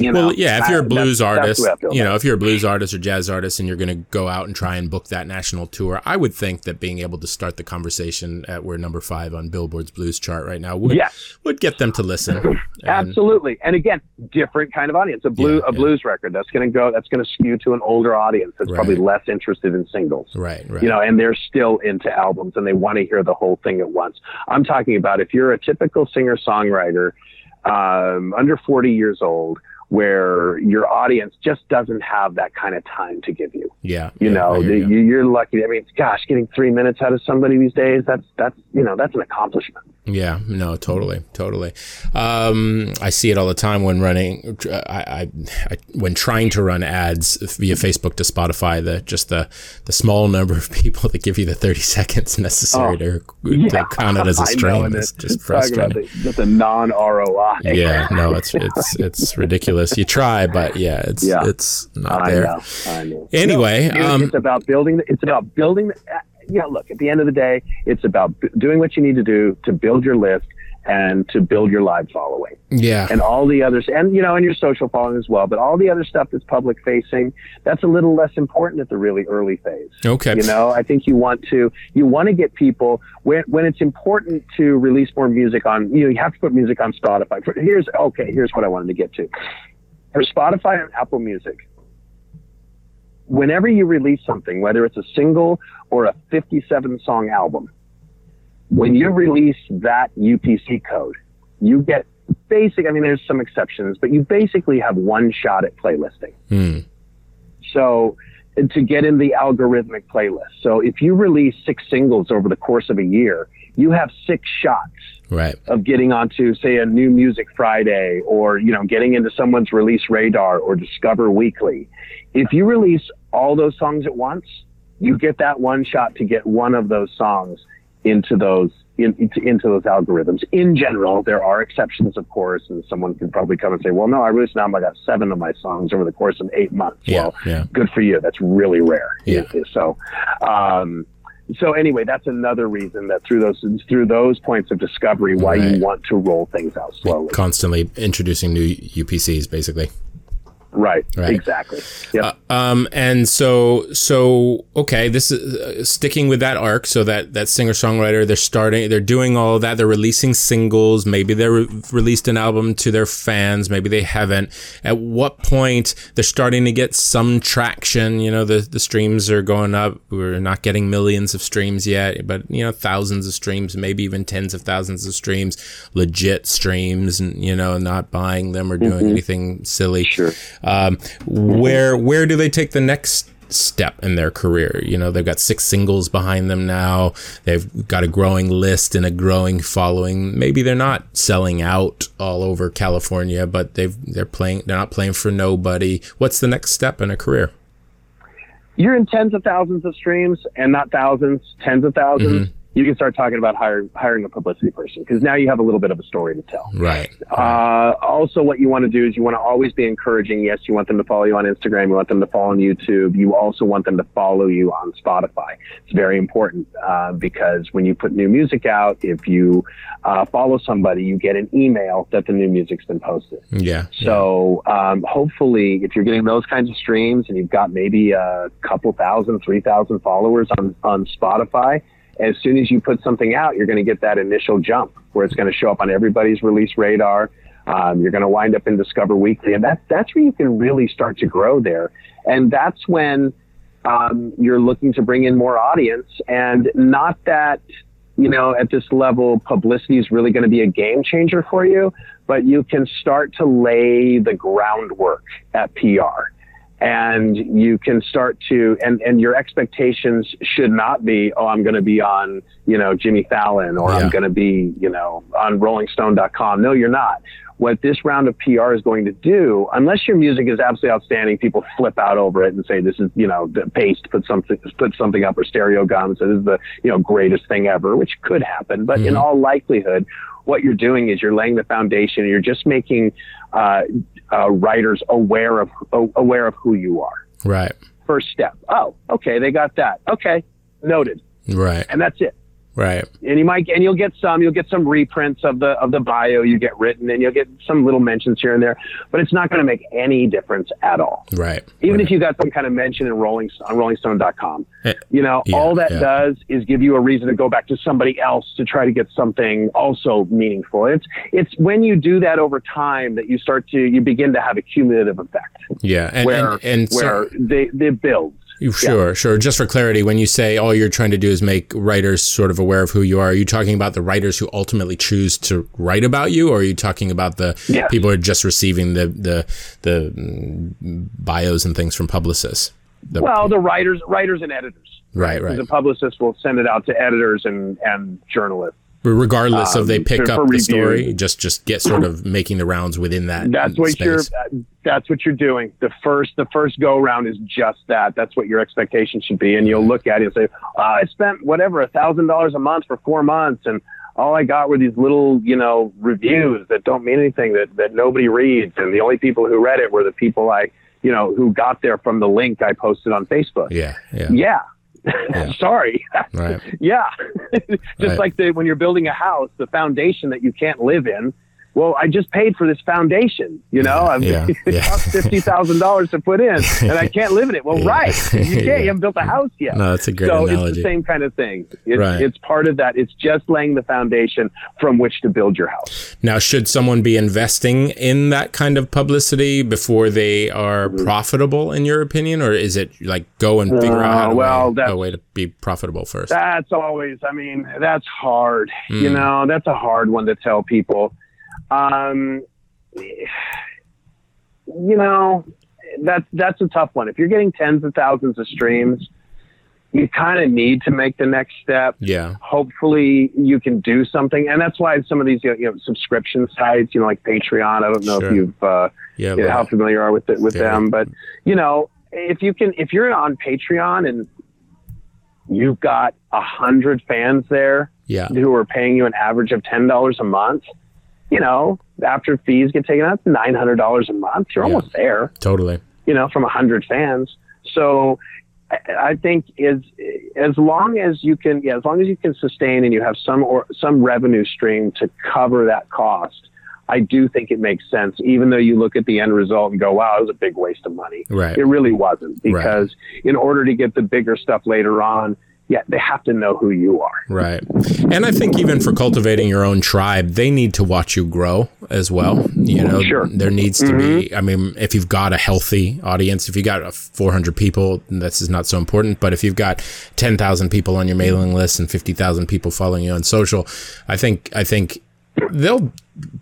you know, Well, yeah, if you're a blues that's- that's artist, the way I feel you know, if you're a blues artist or jazz artist and you're going to go out and try and book that national tour, I would think that being able to start the conversation at we're number five on Billboard's blues chart right now would Yes. would get them to listen. *laughs* And- Absolutely. And again, different kind of audience. A blue Yeah, a yeah. blues record that's going to go that's going to skew to an older audience that's Right. probably less interested in singles. Right, right. You know, and they're still into albums and they want to hear the whole thing at once. I'm talking about if you're a typical singer songwriter um, under 40 years old where your audience just doesn't have that kind of time to give you. yeah. You yeah, know, I hear the, you. you. you're lucky. I mean, gosh, getting three minutes out of somebody these days, that's, that's, you know, that's an accomplishment. Yeah, no, totally, totally. Um, I see it all the time when running, I, I, I, when trying to run ads via Facebook to Spotify. The just the the small number of people that give you the thirty seconds necessary to, to count it as a Oh, stream is just frustrating. the- Just a non ROI. Yeah, no, it's it's it's ridiculous. You try, but yeah, it's Yeah. it's not I there. know. I know. Anyway, No, um, it's about building. The, it's about building. The, uh, yeah, look. At the end of the day, it's about b- doing what you need to do to build your list and to build your live following Yeah, and all the others, and you know, and your social following as well. But all the other stuff that's public facing, that's a little less important at the really early phase. okay. You know, I think you want to you want to get people when when it's important to release more music on. You know, you have to put music on Spotify. Here's okay. Here's what I wanted to get to for Spotify and Apple Music. Whenever you release something, whether it's a single or a 57 song album, when you release that UPC code, you get basic. I mean, there's some exceptions, but you basically have one shot at playlisting. Hmm. So to get in the algorithmic playlist. So if you release six singles over the course of a year, you have six shots Right. of getting onto say a new music Friday or you know getting into someone's release radar or discover weekly. If you release all those songs at once, you get that one shot to get one of those songs into those in, into, into those algorithms. In general, there are exceptions, of course, and someone could probably come and say, "Well, no, I released an album. I got seven of my songs over the course of eight months." Yeah, Well, yeah. good for you. That's really rare. Yeah. So, um, so anyway, that's another reason that through those through those points of discovery, why Right. you want to roll things out slowly. Constantly introducing new UPCs, basically. Right. right. Exactly. Yeah. Uh, um, and so, so okay, this is uh, sticking with that arc. So that that singer songwriter, they're starting, they're doing all of that. They're releasing singles. Maybe they re- released an album to their fans. Maybe they haven't. At what point they're starting to get some traction? You know, the the streams are going up. We're not getting millions of streams yet, but you know, thousands of streams, maybe even tens of thousands of streams, legit streams, and you know, not buying them or doing mm-hmm. anything silly. Sure. Um, where where do they take the next step in their career? You know, they've got six singles behind them now. They've got a growing list and a growing following. Maybe they're not selling out all over California, but they've they're playing. They're not playing for nobody. What's the next step in a career? You're in tens of thousands of streams, and not thousands, tens of 1000s mm-hmm you can start talking about hiring hiring a publicity person because now you have a little bit of a story to tell. Right. Uh, also, what you want to do is you want to always be encouraging. Yes, you want them to follow you on Instagram. You want them to follow on YouTube. You also want them to follow you on Spotify. It's very important uh, because when you put new music out, if you uh, follow somebody, you get an email that the new music's been posted. Yeah. So um, hopefully, if you're getting those kinds of streams and you've got maybe a couple thousand, three thousand followers on on Spotify as soon as you put something out, you're going to get that initial jump where it's going to show up on everybody's release radar. Um, you're going to wind up in Discover Weekly, and that's that's where you can really start to grow there. And that's when um, you're looking to bring in more audience, and not that you know at this level publicity is really going to be a game changer for you, but you can start to lay the groundwork at PR and you can start to and and your expectations should not be oh i'm going to be on you know jimmy fallon or yeah. i'm going to be you know on rollingstone.com no you're not what this round of PR is going to do, unless your music is absolutely outstanding, people flip out over it and say this is, you know, the paste put something put something up or Stereogum so this is the, you know, greatest thing ever, which could happen. But mm-hmm. in all likelihood, what you're doing is you're laying the foundation. You're just making uh, uh, writers aware of aware of who you are. Right. First step. Oh, okay, they got that. Okay, noted. Right. And that's it. Right. And you might and you'll get some you'll get some reprints of the of the bio you get written and you'll get some little mentions here and there, but it's not going to make any difference at all. Right. Even right. if you got some kind of mention in Rolling on rollingstone.com. Eh, you know, yeah, all that yeah. does is give you a reason to go back to somebody else to try to get something also meaningful. It's it's when you do that over time that you start to you begin to have a cumulative effect. Yeah, and where and, and where so, they they build. Sure, yeah. sure. Just for clarity, when you say all you're trying to do is make writers sort of aware of who you are, are you talking about the writers who ultimately choose to write about you, or are you talking about the people who are just receiving the the the mm, bios and things from publicists? The, well, the writers, writers and editors. Right, right. The publicists will send it out to editors and and journalists regardless um, of they pick up the story just just get sort of *laughs* making the rounds within that that's what space. you're that's what you're doing. The first the first go round is just that. That's what your expectation should be. And you'll look at it and say oh, i spent whatever a thousand dollars a month for four months and all i got were these little you know reviews that don't mean anything that that nobody reads. And the only people who read it were the people i you know who got there from the link i posted on facebook. Yeah yeah. Yeah yeah. *laughs* Sorry. Right. *laughs* yeah. *laughs* Just right. like the, when you're building a house, the foundation that you can't live in well, I just paid for this foundation, you know, I've, yeah, *laughs* it yeah. cost $50,000 to put in and I *laughs* can't live in it. Well, yeah. right. You *laughs* can't, you haven't built a house yet. No, that's a great so analogy. it's the same kind of thing. It's, right. it's part of that. It's just laying the foundation from which to build your house. Now, should someone be investing in that kind of publicity before they are mm-hmm. profitable, in your opinion? Or is it like go and figure uh, out how to well, way, a way to be profitable first? That's always, I mean, that's hard. Mm. You know, that's a hard one to tell people um, you know, that's that's a tough one. If you're getting tens of thousands of streams, you kind of need to make the next step. Yeah. Hopefully, you can do something, and that's why some of these you know subscription sites, you know, like Patreon. I don't know sure. if you've uh, yeah, you know, how familiar you are with it, with them, but you know, if you can, if you're on Patreon and you've got a hundred fans there, yeah. who are paying you an average of ten dollars a month you know, after fees get taken out, nine hundred dollars a month. You're yeah, almost there. Totally. You know, from a hundred fans. So I think is as long as you can, yeah, as long as you can sustain and you have some or some revenue stream to cover that cost, I do think it makes sense, even though you look at the end result and go, wow, it was a big waste of money. Right. It really wasn't because right. in order to get the bigger stuff later on, yeah, they have to know who you are. Right. And I think even for cultivating your own tribe, they need to watch you grow as well. You know, sure. there needs to mm-hmm. be, I mean, if you've got a healthy audience, if you got 400 people, this is not so important. But if you've got 10,000 people on your mailing list and 50,000 people following you on social, I think, I think they'll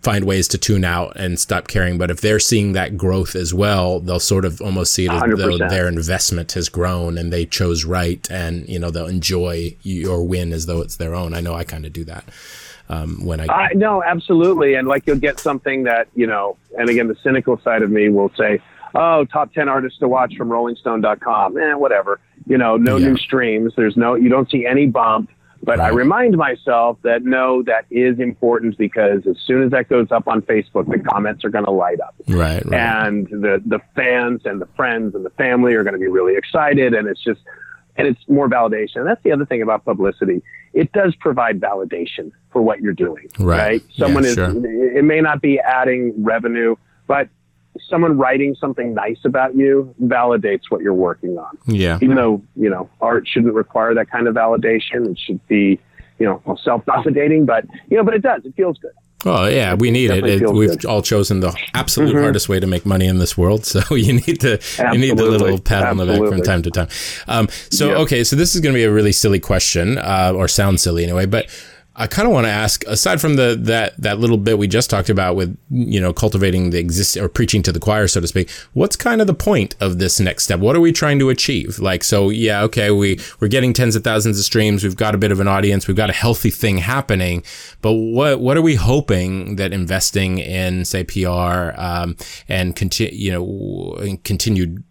find ways to tune out and stop caring. But if they're seeing that growth as well, they'll sort of almost see it as 100%. though their investment has grown and they chose right, and you know they'll enjoy your win as though it's their own. I know I kind of do that. Um, when I uh, no, absolutely, and like you'll get something that you know, and again, the cynical side of me will say, "Oh, top ten artists to watch from RollingStone.com." Eh, whatever. You know, no yeah. new streams. There's no, you don't see any bump but right. I remind myself that no, that is important because as soon as that goes up on Facebook, the comments are going to light up. Right, right. And the, the fans and the friends and the family are going to be really excited. And it's just, and it's more validation. And that's the other thing about publicity. It does provide validation for what you're doing. Right. right? Someone yeah, is, sure. it may not be adding revenue, but someone writing something nice about you validates what you're working on. Yeah. Even though, you know, art shouldn't require that kind of validation. It should be, you know, self validating, but, you know, but it does. It feels good. Oh yeah, we need it. it we've good. all chosen the absolute mm-hmm. hardest way to make money in this world, *laughs* so you need to Absolutely. you need the little pat Absolutely. on the back from time to time. Um, so yep. okay, so this is going to be a really silly question, uh, or sound silly anyway, but I kind of want to ask, aside from the that that little bit we just talked about with you know cultivating the exist or preaching to the choir, so to speak. What's kind of the point of this next step? What are we trying to achieve? Like, so yeah, okay, we we're getting tens of thousands of streams. We've got a bit of an audience. We've got a healthy thing happening. But what what are we hoping that investing in say PR um, and continue you know continued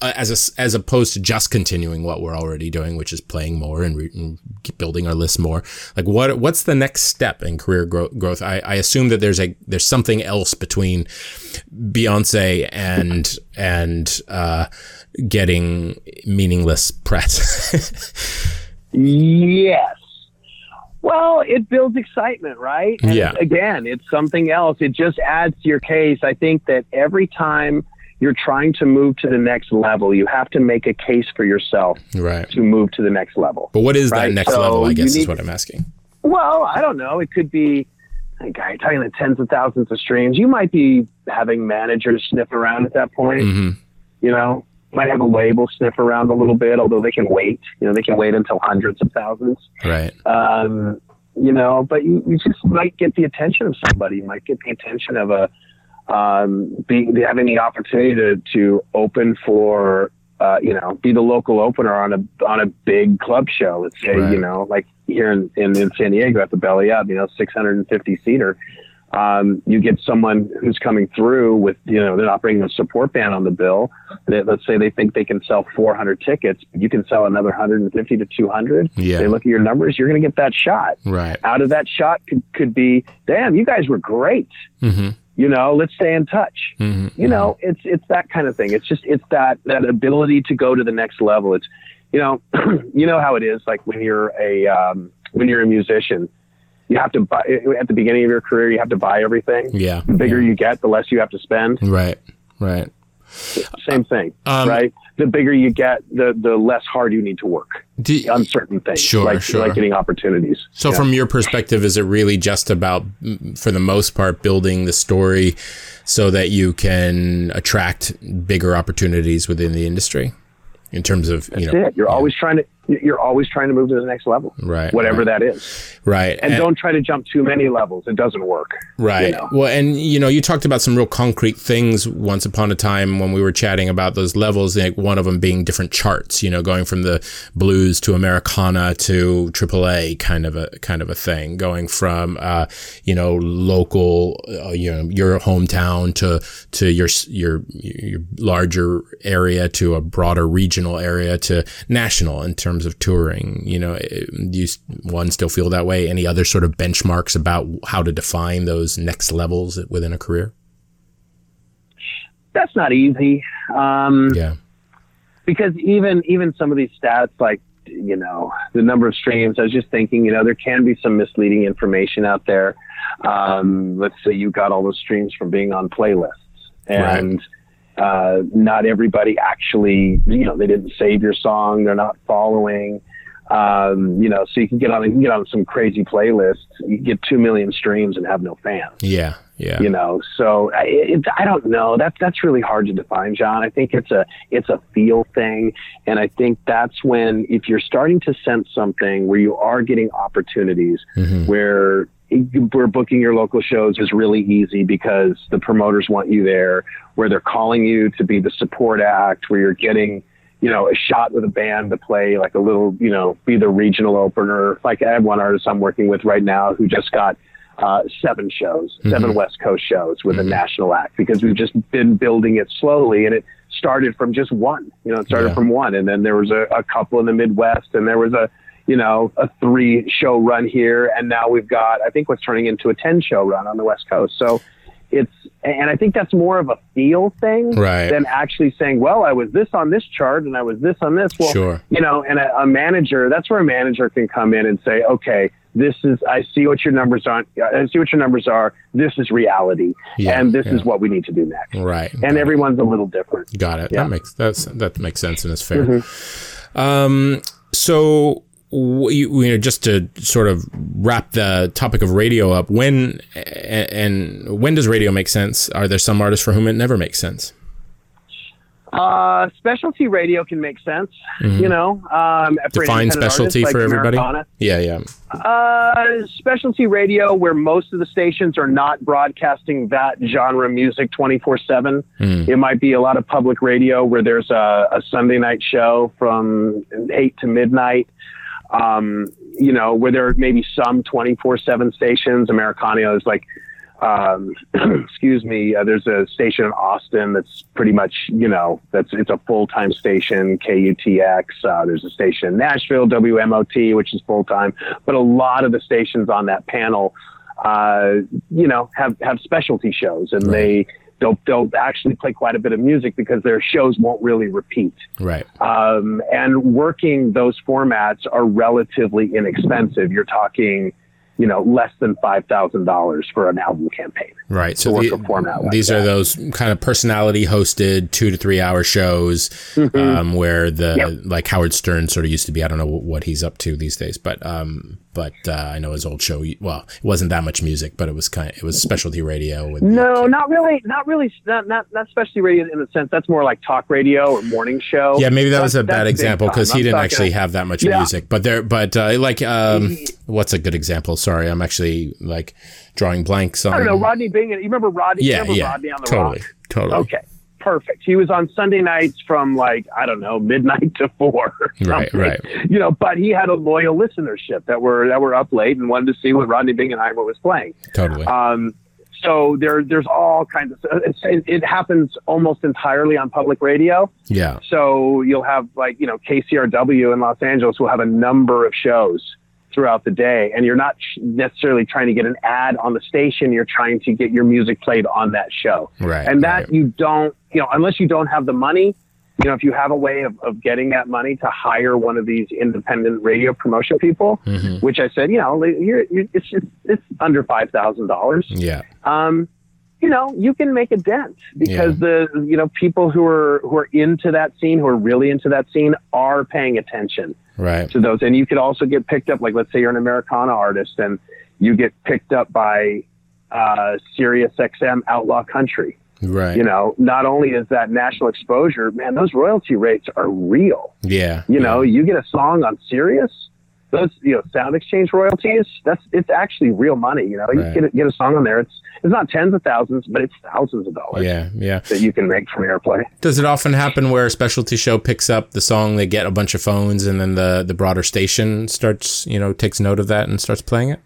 uh, as a, as opposed to just continuing what we're already doing, which is playing more and, re- and building our list more. Like what what's the next step in career gro- growth? I, I assume that there's a there's something else between Beyonce and and uh, getting meaningless press. yes. Well, it builds excitement, right? And yeah. Again, it's something else. It just adds to your case. I think that every time you're trying to move to the next level, you have to make a case for yourself right. to move to the next level. But what is right? that next so level? I guess need, is what I'm asking. Well, I don't know. It could be, like, you're talking the tens of thousands of streams. You might be having managers sniff around at that point. Mm-hmm. You know, might have a label sniff around a little bit, although they can wait. You know, they can wait until hundreds of thousands. Right. Um, you know, but you, you just might get the attention of somebody. You might get the attention of a um, be, having the opportunity to, to open for, uh, you know, be the local opener on a on a big club show. Let's say, right. you know, like here in, in, in San Diego at the Belly Up, you know, 650 seater. Um, you get someone who's coming through with, you know, they're not bringing a support band on the bill. They, let's say they think they can sell 400 tickets, you can sell another 150 to 200. Yeah. They look at your numbers, you're going to get that shot. Right. Out of that shot could, could be, damn, you guys were great. Mm-hmm you know let's stay in touch. Mm-hmm, you know it's it's that kind of thing. It's just it's that that ability to go to the next level. It's you know *clears throat* you know how it is like when you're a um, when you're a musician you have to buy at the beginning of your career you have to buy everything. Yeah. The bigger yeah. you get the less you have to spend. Right. Right same thing um, right the bigger you get, the the less hard you need to work do, on certain things, sure, like, sure. like getting opportunities. So, yeah. from your perspective, is it really just about, for the most part, building the story so that you can attract bigger opportunities within the industry? In terms of, That's you know, it. You're yeah. always trying to you're always trying to move to the next level, right? Whatever right. that is, right? And, and, don't try to jump too many levels; it doesn't work, right? You know? Well, and you know, you talked about some real concrete things once upon a time when we were chatting about those levels. Like one of them being different charts, you know, going from the blues to Americana to AAA, kind of a kind of a thing. Going from uh, you know local, uh, you know, your hometown to to your your your larger area to a broader regional area to national in terms of touring you know, do you one still feel that way? Any other sort of benchmarks about how to define those next levels within a career? That's not easy. Um, yeah. Because even even some of these stats, like you know, the number of streams. I was just thinking, you know, there can be some misleading information out there. Um, let's say you got all those streams from being on playlists, and right. Uh, not everybody actually, you know, they didn't save your song. They're not following. Um, you know, so you can get on you can get on some crazy playlist. You get two million streams and have no fans. Yeah, yeah. You know, so it, I don't know. That's that's really hard to define, John. I think it's a it's a feel thing, and I think that's when if you're starting to sense something where you are getting opportunities mm-hmm. where where booking your local shows is really easy because the promoters want you there, where they're calling you to be the support act, where you're getting you know, a shot with a band to play like a little, you know, be the regional opener. Like I have one artist I'm working with right now who just got uh, seven shows, mm-hmm. seven West Coast shows with mm-hmm. a national act because we've just been building it slowly and it started from just one, you know, it started yeah. from one and then there was a, a couple in the Midwest and there was a, you know, a three show run here. And now we've got, I think what's turning into a 10 show run on the West Coast. So it's and I think that's more of a feel thing right. than actually saying, well, I was this on this chart and I was this on this. Well, sure. you know, and a, a, manager, that's where a manager can come in and say, okay, this is, I see what your numbers are. I see what your numbers are. This is reality. Yeah, and this yeah. is what we need to do next. Right. And everyone's a little different. Got it. Yeah. That makes, that's, that makes sense and is fair. Mm-hmm. Um, so you, know, just to sort of wrap the topic of radio up, when and when does radio make sense? Are there some artists for whom it never makes sense? Uh, specialty radio can make sense. Mm-hmm. You know, um, define specialty for everybody. Yeah, yeah. Uh, specialty radio, where most of the stations are not broadcasting that genre music twenty four seven. Mm. It might be a lot of public radio where there's a, a Sunday night show from eight to midnight um, you know, where there may be some 24 7 stations. Americana is like, um, *clears throat* excuse me, uh, there's a station in Austin that's pretty much, you know, that's it's a full time station, KUTX. Uh, there's a station in Nashville, WMOT, which is full time. But a lot of the stations on that panel, uh, you know, have, have specialty shows and right. they, they'll they'll actually play quite a bit of music because their shows won't really repeat. Right. Um, and working those formats are relatively inexpensive. You're talking you know, less than five thousand dollars for an album campaign. Right. So the, like these that. are those kind of personality hosted two to three hour shows, mm-hmm. um, where the yep. like Howard Stern sort of used to be. I don't know what he's up to these days, but um, but uh, I know his old show. Well, it wasn't that much music, but it was kind of it was specialty radio. With no, not really, not really, not not not specialty radio in the sense that's more like talk radio or morning show. Yeah, maybe that that's, was a bad example because he didn't actually have that much yeah. music. But there, but uh, like um, what's a good example? Sorry, I'm actually like drawing blanks on. I don't know Rodney Bingen. You remember Rodney? Yeah, remember yeah, Rodney on the totally, rock? totally. Okay, perfect. He was on Sunday nights from like I don't know midnight *laughs* to four. *laughs* Right, right. You know, but he had a loyal listenership that were that were up late and wanted to see what Rodney Bingenheimer was playing. Totally. Um, so there, there's all kinds of. It, it happens almost entirely on public radio. Yeah. So you'll have like you know KCRW in Los Angeles will have a number of shows throughout the day and you're not necessarily trying to get an ad on the station you're trying to get your music played on that show right and that right. you don't you know unless you don't have the money you know if you have a way of, of getting that money to hire one of these independent radio promotion people mm-hmm. which i said you know you're, you're, it's it's, it's under five thousand dollars yeah um you know, you can make a dent because yeah. the you know people who are who are into that scene, who are really into that scene, are paying attention right. to those. And you could also get picked up, like let's say you're an Americana artist and you get picked up by uh, Sirius XM Outlaw Country. Right. You know, not only is that national exposure, man, those royalty rates are real. Yeah. You yeah. know, you get a song on Sirius, those you know SoundExchange royalties that's it's actually real money you know? You right. get a, get a song on there it's it's not tens of thousands but it's thousands of dollars yeah yeah. that you can make from airplay. Does it often happen where a specialty show picks up the song they get a bunch of phones and then the the broader station starts you know takes note of that and starts playing it?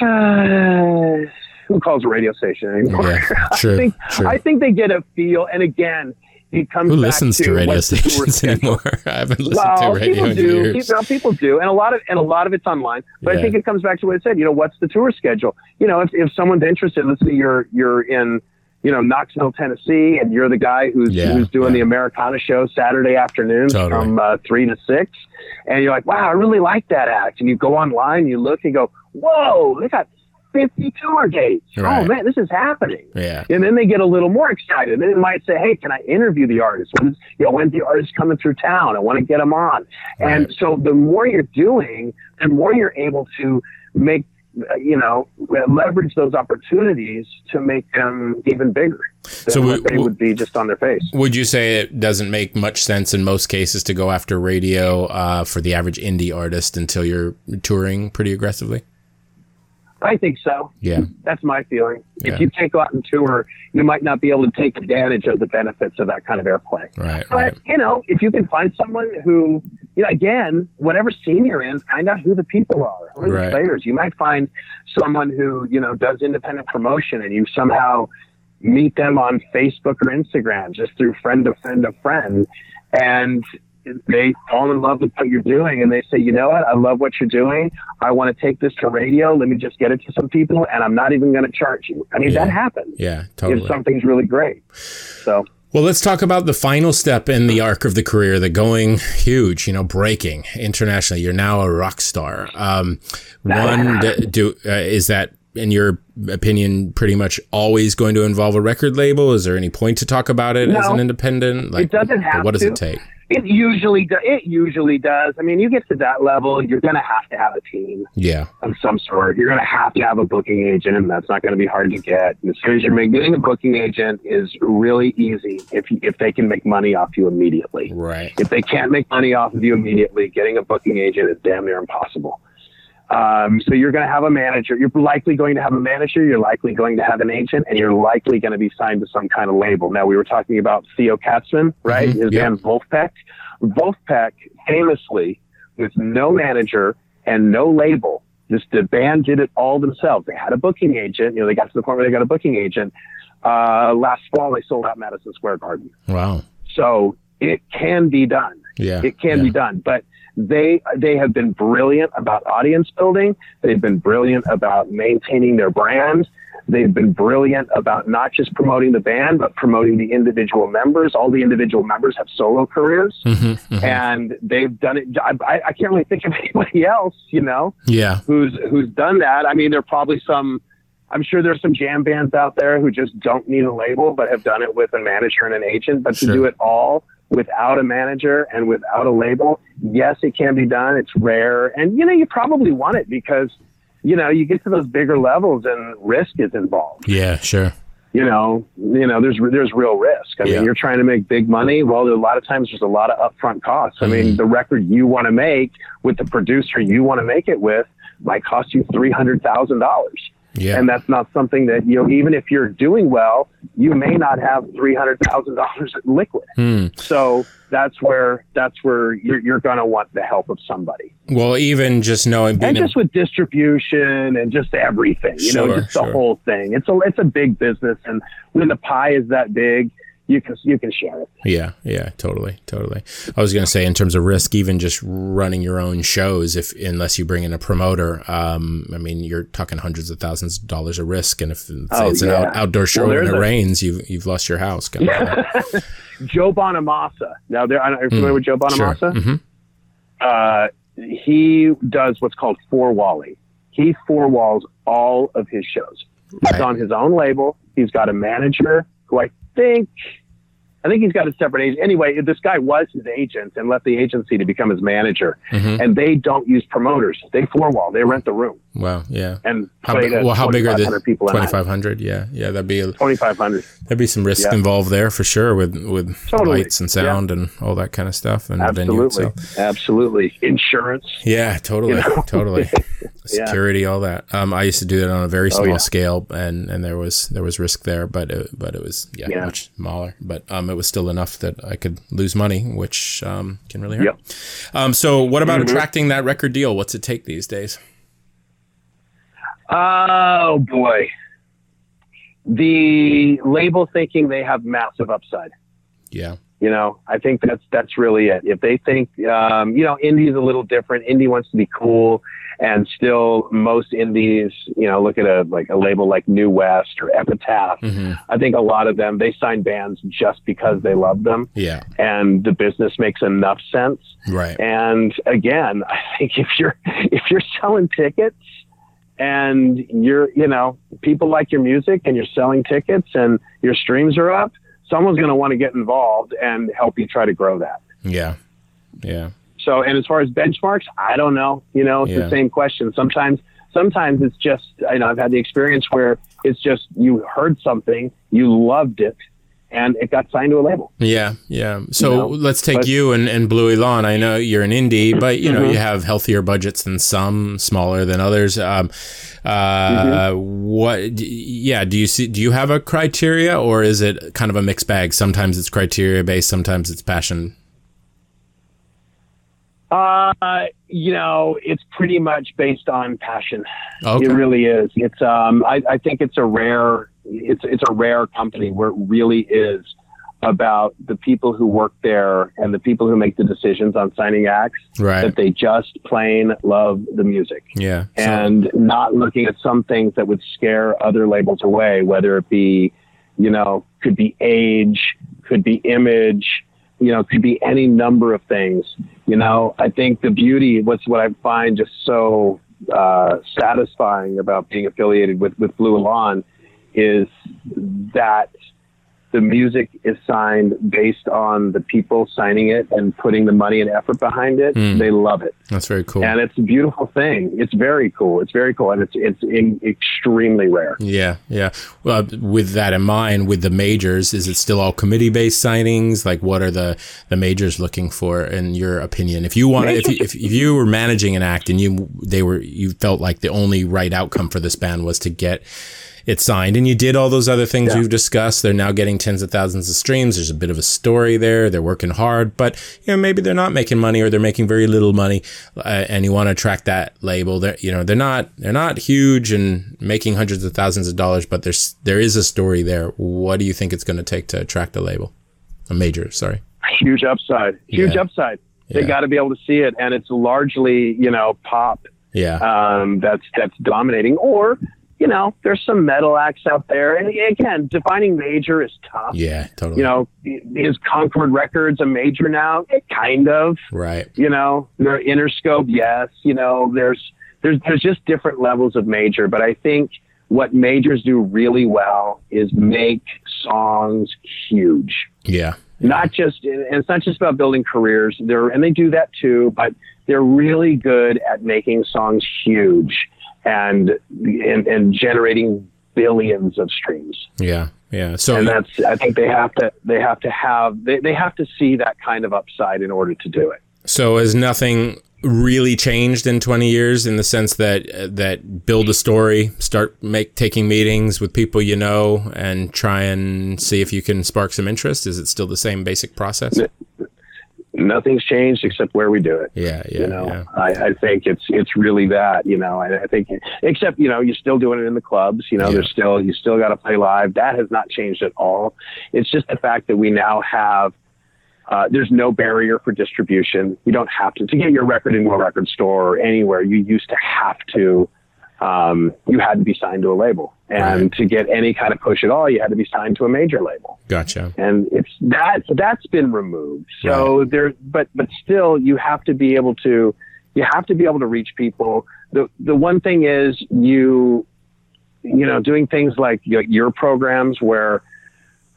Uh, who calls a radio station anymore? Yeah, *laughs* true, I think true. I think they get a feel and again it comes Who listens to, to radio stations anymore? *laughs* I haven't listened well, to radio people in do. years. People, people, do, and a lot of and a lot of it's online. But yeah. I think it comes back to what I said. You know, what's the tour schedule? You know, if if someone's interested, let's say you're you're in you know, Knoxville, Tennessee, and you're the guy who's Yeah, who's doing yeah. the Americana show Saturday afternoon Totally. from uh, three to six, and you're like, wow, I really like that act, and you go online, you look, and go, whoa, they got 50 tour dates. Right. Oh man, this is happening. Yeah. And then they get a little more excited. Then they might say, "Hey, can I interview the artist? When, you know, when's the artist coming through town? I want to get them on." And so the more you're doing, the more you're able to make, you know, leverage those opportunities to make them even bigger So we- they would be just on their face. Would you say it doesn't make much sense in most cases to go after radio uh, for the average indie artist until you're touring pretty aggressively? I think so. Yeah. That's my feeling. Yeah. If you can't go out and tour, you might not be able to take advantage of the benefits of that kind of airplay. Right. But Right. you know, if you can find someone who, you know, again, whatever scene you're in, find out who the people are, who are Right. the players. You might find someone who you know does independent promotion, and you somehow meet them on Facebook or Instagram just through friend of friend of friend, and they fall in love with what you're doing, and they say, you know what, I love what you're doing. I want to take this to radio. Let me just get it to some people, and I'm not even going to charge you. I mean, Yeah. that happens Yeah. if something's really great. So. Well, let's talk about the final step in the arc of the career, the going huge, you know, breaking internationally. You're now a rock star. Um, one, *laughs* do uh, is that, in your opinion, pretty much always going to involve a record label? Is there any point to talk about it as an independent? Like, doesn't have What does to. it take? It usually do, it usually does. I mean, you get to that level, you're going to have to have a team Yeah. of some sort. You're going to have to have a booking agent, and that's not going to be hard to get. And as soon as you're making getting a booking agent is really easy if you, if they can make money off you immediately. Right. If they can't make money off of you immediately, getting a booking agent is damn near impossible. Um, so you're going to have a manager. You're likely going to have a manager. You're likely going to have an agent, and you're likely going to be signed to some kind of label. Now we were talking about Theo Katzman, right? Mhm, His yeah. band Vulfpeck. Vulfpeck famously, with no manager and no label, just the band did it all themselves. They had a booking agent. You know, they got to the point where they got a booking agent. Uh, last fall, they sold out Madison Square Garden. Wow. So it can be done. Yeah. It can yeah. be done. But they they have been brilliant about audience building. They've been brilliant about maintaining their brand. They've been brilliant about not just promoting the band, but promoting the individual members. All the individual members have solo careers, Mhm, mhm. and they've done it. I, I- I can't really think of *laughs* anybody else, you know, Yeah. who's who's done that. I mean, there are probably some. I'm sure there's some jam bands out there who just don't need a label, but have done it with a manager and an agent. But Sure. to do it all without a manager and without a label, yes, it can be done. It's rare, and you know, you probably want it because you know you get to those bigger levels and risk is involved. Yeah. Sure. You know, you know, there's there's real risk. I Yeah. mean, you're trying to make big money. Well, a lot of times there's a lot of upfront costs. I Mm-hmm. mean, the record you want to make with the producer you want to make it with might cost you three hundred thousand dollars. Yeah. And that's not something that, you know, even if you're doing well, you may not have $300,000 liquid. Hmm. So that's where, that's where you're, you're going to want the help of somebody. Well, even just knowing being And just with distribution and just everything, you know, Sure, just the sure. whole thing. It's a, it's a big business. And when the pie is that big, you can, you can share it. Yeah, yeah, totally, totally. I was going to say, in terms of risk, even just running your own shows, if unless you bring in a promoter, um, I mean, you're talking hundreds of thousands of dollars of risk, and if it's, Oh, it's an out, outdoor show Well, and it a- rains, you've you've lost your house. kind of. *laughs* Joe Bonamassa. Now, there, are you familiar with Joe Hmm. Sure. Bonamassa? hmm uh, he does what's called four walling. He four walls all of his shows. He's Right. on his own label. He's got a manager who I think, I think he's got a separate agent. Anyway, this guy was his agent and left the agency to become his manager. Mhm. And they don't use promoters. They four wall. They rent the room Wow, yeah. and How big, well, how big are the 2,500 people twenty five hundred? Yeah, yeah. That'd be Twenty five hundred. there'd be some risk Yeah. involved there for sure with with Totally. lights and sound and all that kind of stuff and Absolutely, absolutely. Insurance. Yeah, totally, You know? totally. *laughs* Yeah. Security, all that. Um, I used to do that on a very Oh, small yeah. scale, and and there was there was risk there, but it, but it was yeah, Yeah. much smaller. But um, it was still enough that I could lose money, which um can really hurt. Yep. Um, so what about Mhm. attracting that record deal? What's it take these days? Oh boy. The label thinking they have massive upside. Yeah, You know, I think that's that's really it. If they think, um, you know, indie is a little different. Indie wants to be cool, and still most indies, you know, look at a like a label like New West or Epitaph. Mm-hmm. I think a lot of them they sign bands just because they love them, Yeah. and the business makes enough sense. Right. And again, *laughs* I think if you're if you're selling tickets and you're you know people like your music and you're selling tickets and your streams are up, someone's going to want to get involved and help you try to grow that. Yeah. Yeah. So, and as far as benchmarks, I don't know. You know, it's Yeah. the same question. Sometimes, sometimes it's just, I know I've had the experience where it's just you heard something, you loved it, and it got signed to a label. Yeah, yeah. So You know, let's take but- you and, and Blue Élan. I know you're an indie, but you know Mhm. you have healthier budgets than some, smaller than others. Um, uh, Mm-hmm. What? Yeah. Do you see? Do you have a criteria, or is it kind of a mixed bag? Sometimes it's criteria based, sometimes it's passion. Uh, you know, it's pretty much based on passion. Okay. It really is. It's um I, I think it's a rare it's it's a rare company where it really is about the people who work there and the people who make the decisions on signing acts Right. that they just plain love the music Yeah. So- and not looking at some things that would scare other labels away, whether it be, you know, could be age, could be image, you know, could be any number of things. You know, I think the beauty, what's what I find just so uh, satisfying about being affiliated with, with Blue Élan is that the music is signed based on the people signing it and putting the money and effort behind it. Mm. They love it that's very cool. and it's a beautiful thing. It's very cool. It's very cool, and it's it's in, extremely rare. Yeah, yeah. Well, with that in mind, with the majors, is it still all committee-based signings? Like, what are the the majors looking for, in your opinion? If you want, if you, if, if you were managing an act and you they were you felt like the only right outcome for this band was to get it signed, and you did all those other things Yeah. we've discussed, they're now getting tens of thousands of streams. There's a bit of a story there. They're working hard, but you know maybe they're not making money or they're making very little money, uh, and you want to attract that label. They're you know they're not they're not huge and making hundreds of thousands of dollars, but there's there is a story there. What do you think it's going to take to attract a label, a major? Sorry. Huge upside. Huge Yeah. upside. They Yeah. got to be able to see it, and it's largely you know pop Yeah. um, that's that's dominating. Or you know, there's some metal acts out there, and again, defining major is tough. yeah. Totally. You know, is Concord Records a major now? It kind of. right. you know they're interscope yes you know there's there's there's just different levels of major but i think what majors do really well is make songs huge Yeah. not just and it's not just about building careers they're and they do that too but they're really good at making songs huge and and, and generating billions of streams Yeah. Yeah. So and that's i think they have to they have to have they, they have to see that kind of upside in order to do it So has nothing really changed in 20 years in the sense that uh, that build a story, start make taking meetings with people you know and try and see if you can spark some interest? Is it still the same basic process? Nothing's changed except where we do it Yeah, yeah, you know yeah. I, I think it's it's really that you know I, I think except you know you're still doing it in the clubs you know Yeah. there's still you still got to play live that has not changed at all it's just the fact that we now have uh, there's no barrier for distribution you don't have to to get your record into a record store or anywhere you used to have to um, you had to be signed to a label and Right. to get any kind of push at all you had to be signed to a major label Gotcha. and it's that that's been removed. So there, but but still, you have to be able to you have to be able to reach people. the The one thing is you you know doing things like your, your programs where.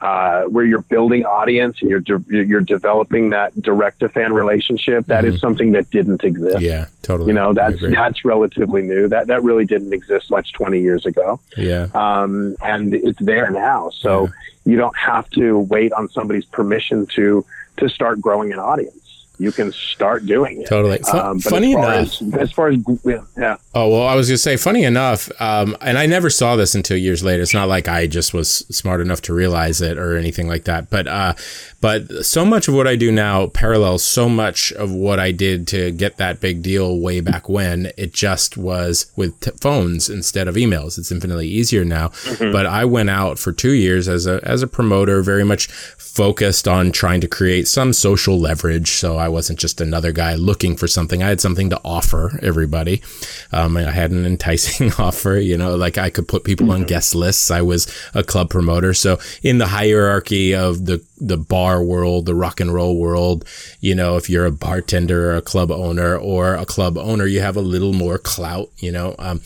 Uh, where you're building audience and you're de- you're developing that direct to fan relationship, That is something that didn't exist. Mm-hmm. Yeah, totally. You know, that's that's relatively new. That that really didn't exist much 20 years ago yeah. um, and it's there now. So you don't have to wait on somebody's permission to to start growing an audience. You can start doing it. Totally. Um, funny as enough, as, as, far as yeah. Oh well, I was gonna say, funny enough, um, and I never saw this until years later. It's not like I just was smart enough to realize it or anything like that. But uh, but so much of what I do now parallels so much of what I did to get that big deal way back when. It just was with t- phones instead of emails. It's infinitely easier now. Mm-hmm. But I went out for two years as a as a promoter, very much focused on trying to create some social leverage. So I wasn't just another guy looking for something. I had something to offer everybody. Um, I had an *laughs* enticing *laughs* offer, you know, like I could put people on mm-hmm. guest lists. I was a club promoter. So in the hierarchy of the the bar world, the rock and roll world. You know, if you're a bartender or a club owner or a club owner, you have a little more clout, you know, um,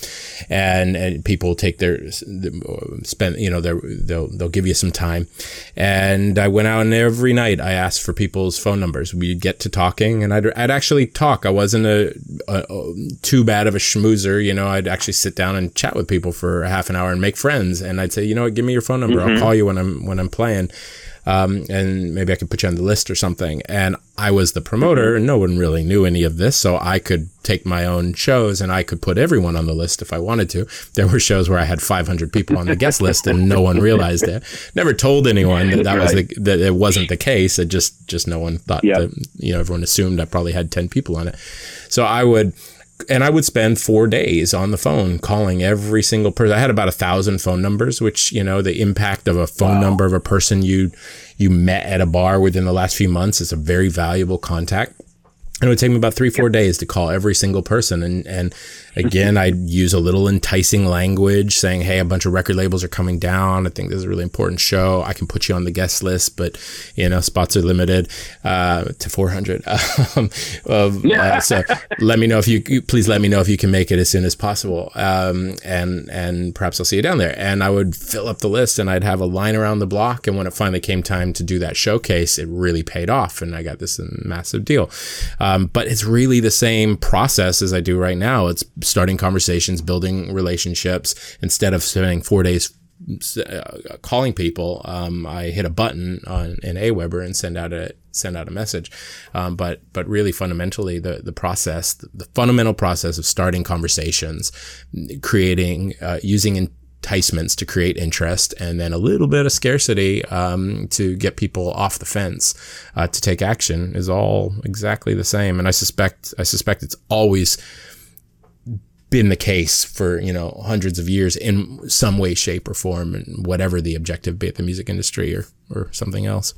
and, and people take their, spend, you know, they'll, they'll give you some time. And I went out and every night I asked for people's phone numbers. We'd get to talking and I'd, I'd actually talk. I wasn't a, a, a too bad of a schmoozer. You know, I'd actually sit down and chat with people for a half an hour and make friends. And I'd say, you know what, give me your phone number. Mm-hmm. I'll call you when I'm, when I'm playing um, and maybe I could put you on the list or something. And I was the promoter, and no one really knew any of this, so I could take my own shows and I could put everyone on the list if I wanted to. There were shows where I had 500 people on the guest *laughs* list, and no one realized it. Never told anyone that that was the, that it wasn't the case. It just just no one thought that you know everyone assumed I probably had 10 people on it. So I would and I would spend four days on the phone calling every single person. I had about a thousand phone numbers, which you know the impact of a phone wow. number of a person you you met at a bar within the last few months is a very valuable contact. And it would take me about three, four days to call every single person. And, and again, I'd use a little enticing language saying, Hey, a bunch of record labels are coming down. I think this is a really important show. I can put you on the guest list, but you know, spots are limited, uh, to 400. *laughs* um, uh, so let me know if you, please let me know if you can make it as soon as possible. Um, and, and perhaps I'll see you down there. And I would fill up the list and I'd have a line around the block. And when it finally came time to do that showcase, it really paid off. And I got this massive deal. Um, but it's really the same process as I do right now. It's starting conversations, building relationships instead of spending four days uh, calling people. Um, I hit a button on in Aweber and send out a send out a message. Um, but but really fundamentally, the the process, the, the, fundamental process of starting conversations, creating, uh, using in, enticements to create interest and then a little bit of scarcity um, to get people off the fence uh, to take action is all exactly the same and i suspect i suspect it's always been the case for you know hundreds of years in some way shape or form and whatever the objective be it the music industry or or something else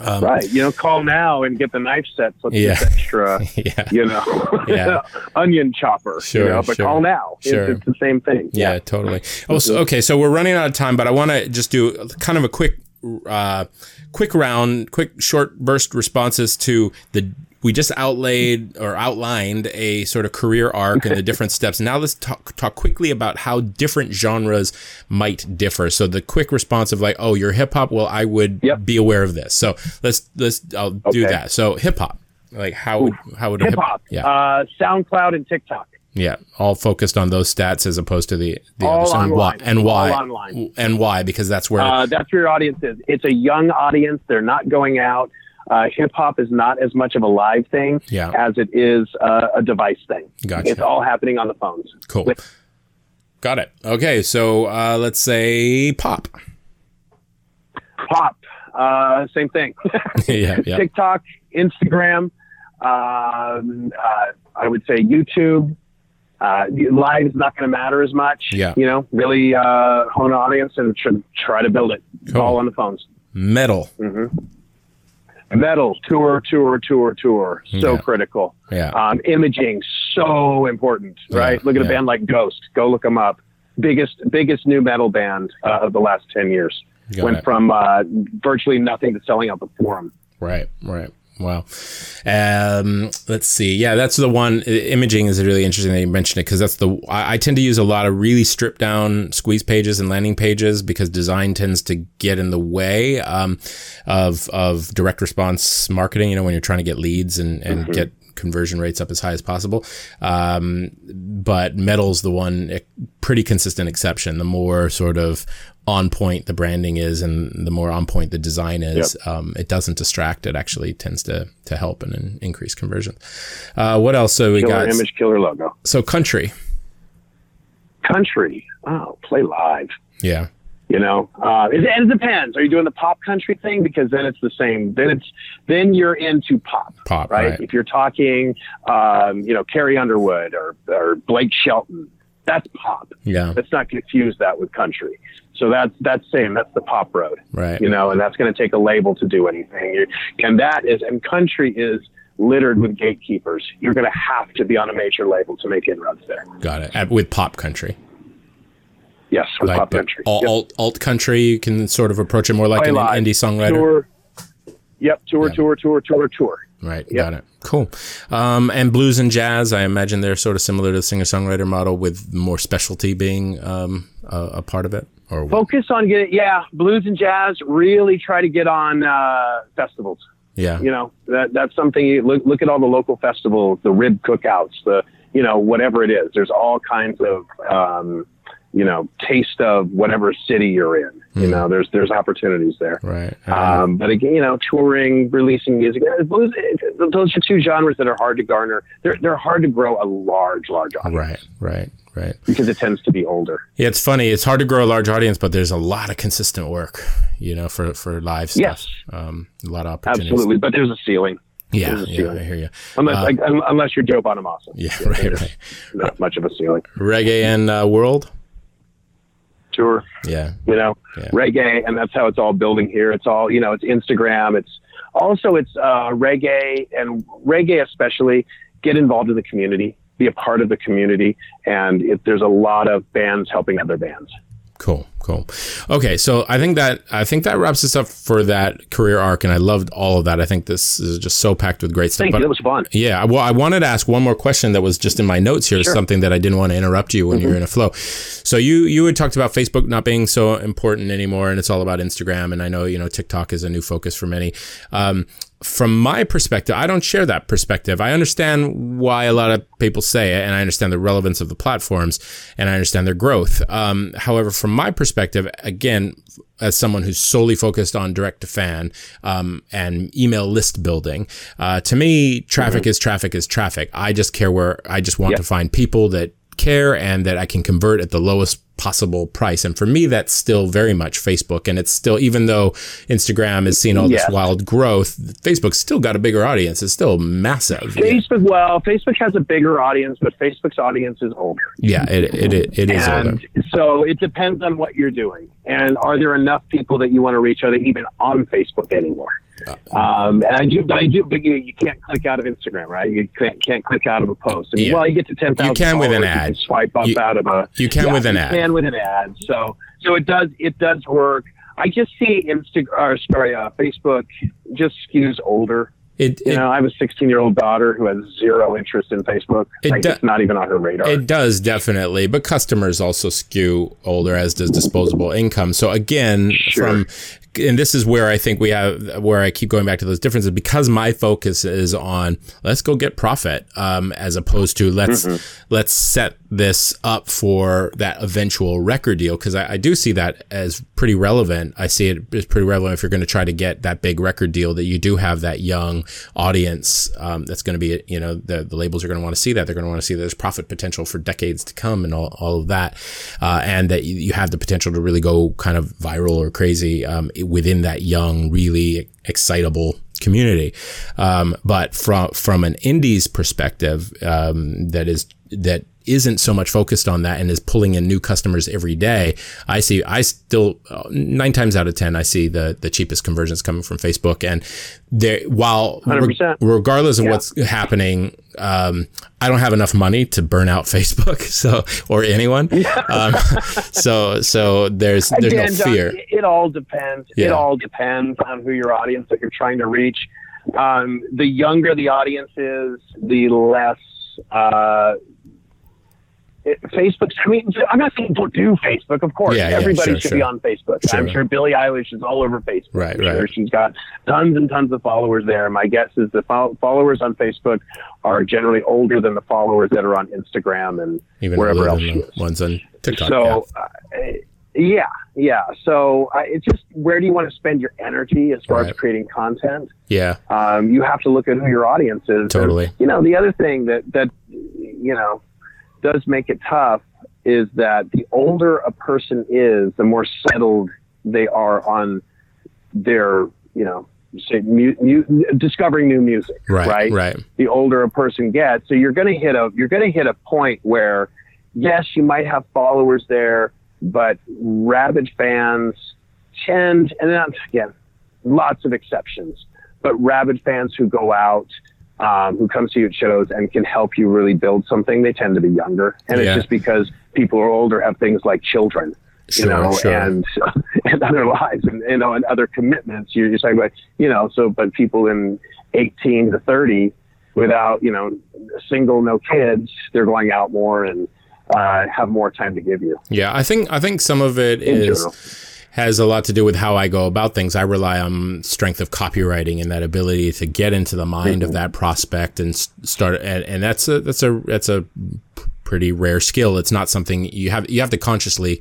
um, right. You know, call now and get the knife set so yeah. extra, *laughs* yeah. you know, yeah. *laughs* onion chopper. Sure. You know, but sure. call now. Sure. It's, it's, the same thing. Yeah, yeah. totally. Oh, so, okay. So we're running out of time, but I want to just do kind of a quick, uh, quick round, quick short burst responses to the we just outlaid or outlined a sort of career arc and the different steps. Now let's talk, talk quickly about how different genres might differ. So the quick response of like, oh, you're hip hop. Well, I would yep. be aware of this. So let's let's I'll okay. do that. So hip hop, like how would how would hip hop? Yeah, uh, SoundCloud and TikTok. Yeah, all focused on those stats as opposed to the the all others. And why? And why? And why? Because that's where uh, that's where your audience is. It's a young audience. They're not going out uh, hip hop is not as much of a live thing yeah. as it is uh, a device thing. Gotcha. It's all happening on the phones. Cool. With- Got it. Okay, so uh, let's say pop. Pop, uh, same thing. *laughs* *laughs* yeah, yeah. TikTok, Instagram. Um, uh, I would say YouTube. Uh, live is not going to matter as much. Yeah. You know, really hone an audience and try to build it cool. all on the phones. Metal. Mm-hmm metal tour tour tour tour. So yeah. critical. Yeah. Um, imaging so important right? Yeah. look at a band like ghost. Go look them up. Biggest biggest new metal band uh, of the last 10 years. Got went it. from uh, virtually nothing to selling out the forum. Right right Wow. Um, let's see. Yeah, that's the one. Imaging is really interesting that you mentioned it because that's the. I, I, tend to use a lot of really stripped down squeeze pages and landing pages because design tends to get in the way um, of of direct response marketing. You know, when you're trying to get leads and and mm-hmm. get conversion rates up as high as possible. Um, but metal's the one pretty consistent exception. The more sort of on point the branding is and the more on point the design is, yep. um, it doesn't distract. It actually tends to to help and increase conversion. Uh, what else? So we killer got image, killer logo. So country. Country. Oh, play live. Yeah. You know, uh, it, it depends. Are you doing the pop country thing? Because then it's the same. Then it's then you're into pop. Pop, right? right. If you're talking, um, you know, Carrie Underwood or or Blake Shelton, that's pop. Yeah. Let's not confuse that with country. So that's that's same. That's the pop road. Right. You know, and that's going to take a label to do anything. And that is, and country is littered with gatekeepers. You're going to have to be on a major label to make inroads there. Got it. At, with pop country. Yes, with like pop country. Alt, yep. alt, alt country, you can sort of approach it more like an indie songwriter. Tour. Yep, tour, yeah. tour, tour, tour, tour. Right, yep. got it. Cool. Um, and blues and jazz, I imagine they're sort of similar to the singer songwriter model, with more specialty being um, a, a, part of it. Or focus on getting, yeah, blues and jazz. Really try to get on uh, festivals. Yeah, you know that that's something. You look look at all the local festivals, the rib cookouts, the you know whatever it is. There's all kinds of um, you know, taste of whatever city you're in. Mm. You hmm. know, there's there's opportunities there. Right. Um, but again, you know, touring, releasing music, those, those are two genres that are hard to garner. They're they're hard to grow a large, large audience. Right. Right. Right. Because it tends to be older. Yeah, it's funny. It's hard to grow a large audience, but there's a lot of consistent work. You know, for for live stuff. Yes. Um, a lot of opportunities. Absolutely, but there's a ceiling. Yeah, yeah, I hear you. Unless, uh, like, unless you're Joe Bonamassa. Yeah, yeah *laughs* right, right. Not much of a ceiling. Reggae and uh, world tour. Yeah. You know, yeah. reggae, and that's how it's all building here. It's all, you know, it's Instagram. It's also, it's uh, reggae and reggae, especially get involved in the community, be a part of the community. And it, there's a lot of bands helping other bands. Cool, cool. Okay, so I think that I think that wraps us up for that career arc, and I loved all of that. I think this is just so packed with great stuff. Thank but, you. It was fun. Yeah. Well, I wanted to ask one more question that was just in my notes here. Sure. Something that I didn't want to interrupt you when mm-hmm. you're in a flow. So you you had talked about Facebook not being so important anymore, and it's all about Instagram. And I know you know TikTok is a new focus for many. Um, from my perspective, I don't share that perspective. I understand why a lot of people say it, and I understand the relevance of the platforms, and I understand their growth. Um, however, from my perspective, again, as someone who's solely focused on direct to fan um, and email list building, uh, to me, traffic mm-hmm. is traffic is traffic. I just care where I just want yep. to find people that care and that I can convert at the lowest possible price. And for me, that's still very much Facebook. And it's still, even though Instagram is seeing all this wild growth, Facebook's still got a bigger audience. It's still massive. Facebook, yeah. well, Facebook has a bigger audience, but Facebook's audience is older. Yeah, it, it, it, it is and older. So it depends on what you're doing. And are there enough people that you want to reach? Are they even on Facebook anymore? Um, and I do, but I do, but you, you can't click out of Instagram, right? You can't, can't click out of a post. I mean, yeah. Well, you get to 10,000. You can with an ad. swipe up you, out of a. You can yeah, with an you ad. can with an ad. So, so it does, it does work. I just see Instagram, sorry, uh, Facebook just skews older. It, you know, I have a 16 year old daughter who has zero interest in Facebook. It like, do- it's not even on her radar. It does definitely, but customers also skew older, as does disposable income. So again, sure. from and this is where I think we have where I keep going back to those differences because my focus is on let's go get profit um, as opposed to let's mm-hmm. let's set this up for that eventual record deal because I, I, do see that as pretty relevant. I see it as pretty relevant if you're going to try to get that big record deal that you do have that young audience um, that's going to be you know the, the labels are going to want to see that they're going to want to see that there's profit potential for decades to come and all, all of that uh, and that you, you, have the potential to really go kind of viral or crazy um, within that young, really excitable community. Um, but from from an indies perspective, um, that is that isn't so much focused on that and is pulling in new customers every day. I see, I still nine times out of 10, I see the, the cheapest conversions coming from Facebook. And there, while re- regardless of yeah. what's happening, um, I don't have enough money to burn out *laughs* Facebook. So, or anyone. Um, so, so there's, there's Again, no fear. John, it all depends. Yeah. It all depends on who your audience that you're trying to reach. Um, the younger the audience is, the less, uh, Facebook. I mean, I'm not saying don't do Facebook. Of course, yeah, yeah, everybody sure, should sure. be on Facebook. Sure. I'm sure Billie Eilish is all over Facebook. Right, right. Sure. She's got tons and tons of followers there. My guess is the fo- followers on Facebook are generally older than the followers that are on Instagram and Even wherever else. Ones on TikTok. So, yeah. uh, Yeah, yeah. So uh, it's just where do you want to spend your energy as far Right. as creating content? Yeah. Um, you have to look at who your audience is. Totally. And, you know, the other thing that that you know does make it tough is that the older a person is, the more settled they are on their you know say mu- mu- discovering new music. Right. Right. Right. the older a person gets. So you're going to hit a you're going to hit a point where yes, you might have followers there, but rabid fans tend and then again, lots of exceptions, but rabid fans who go out. Um, who comes to you at shows and can help you really build something? They tend to be younger, and Yeah. it's just because people who are older have things like children, Sure. you know, sure. and *laughs* and other lives and you know and other commitments. You're just talking about you know so but people in 18 to 30 without you know single no kids they're going out more and uh, have more time to give you Yeah, I think I think some of it in is general. Has a lot to do with how I go about things. I rely on strength of copywriting and that ability to get into the mind of that prospect and start. And, and that's a that's a that's a pretty rare skill. It's not something you have you have to consciously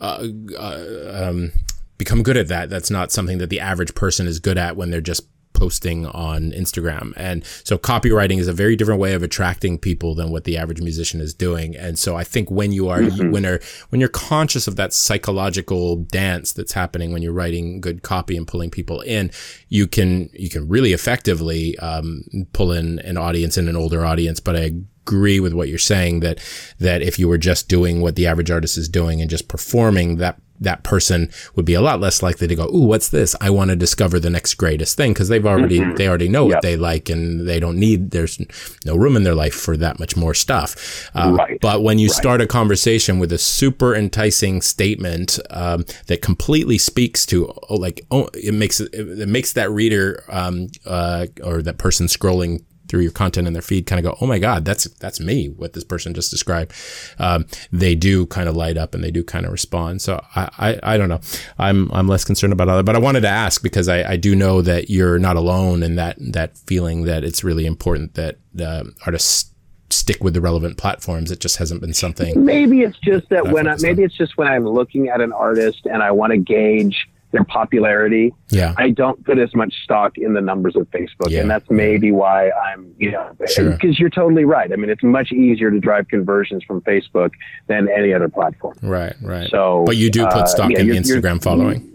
uh, uh, um, become good at that. That's not something that the average person is good at when they're just posting on Instagram. And so copywriting is a very different way of attracting people than what the average musician is doing. And so I think when you are when are when you're conscious of that psychological dance that's happening when you're writing good copy and pulling people in, you can you can really effectively um, pull in an audience and an older audience. But I agree with what you're saying that that if you were just doing what the average artist is doing and just performing that that person would be a lot less likely to go, "Ooh, what's this? I want to discover the next greatest thing" because they've already they already know what they like and they don't need there's no room in their life for that much more stuff. Um, Right. But when you start a conversation with a super enticing statement um, that completely speaks to oh, like oh, it makes it, it makes that reader um, uh, or that person scrolling through your content in their feed kind of go, oh my God, that's, that's me, what this person just described. Um, they do kind of light up and they do kind of respond. So I, I, I don't know. I'm, I'm less concerned about other, but I wanted to ask because I, I do know that you're not alone in that, that feeling that it's really important that uh, artists stick with the relevant platforms. It just hasn't been something. maybe it's just that when I, on. maybe it's just when i'm looking at an artist and i want to gauge their popularity Yeah. I don't put as much stock in the numbers of Facebook, Yeah. and that's maybe why I'm, you know, because Sure. you're totally right. I mean, it's much easier to drive conversions from Facebook than any other platform. Right. Right. So, but you do put uh, stock yeah, in you're- Instagram following.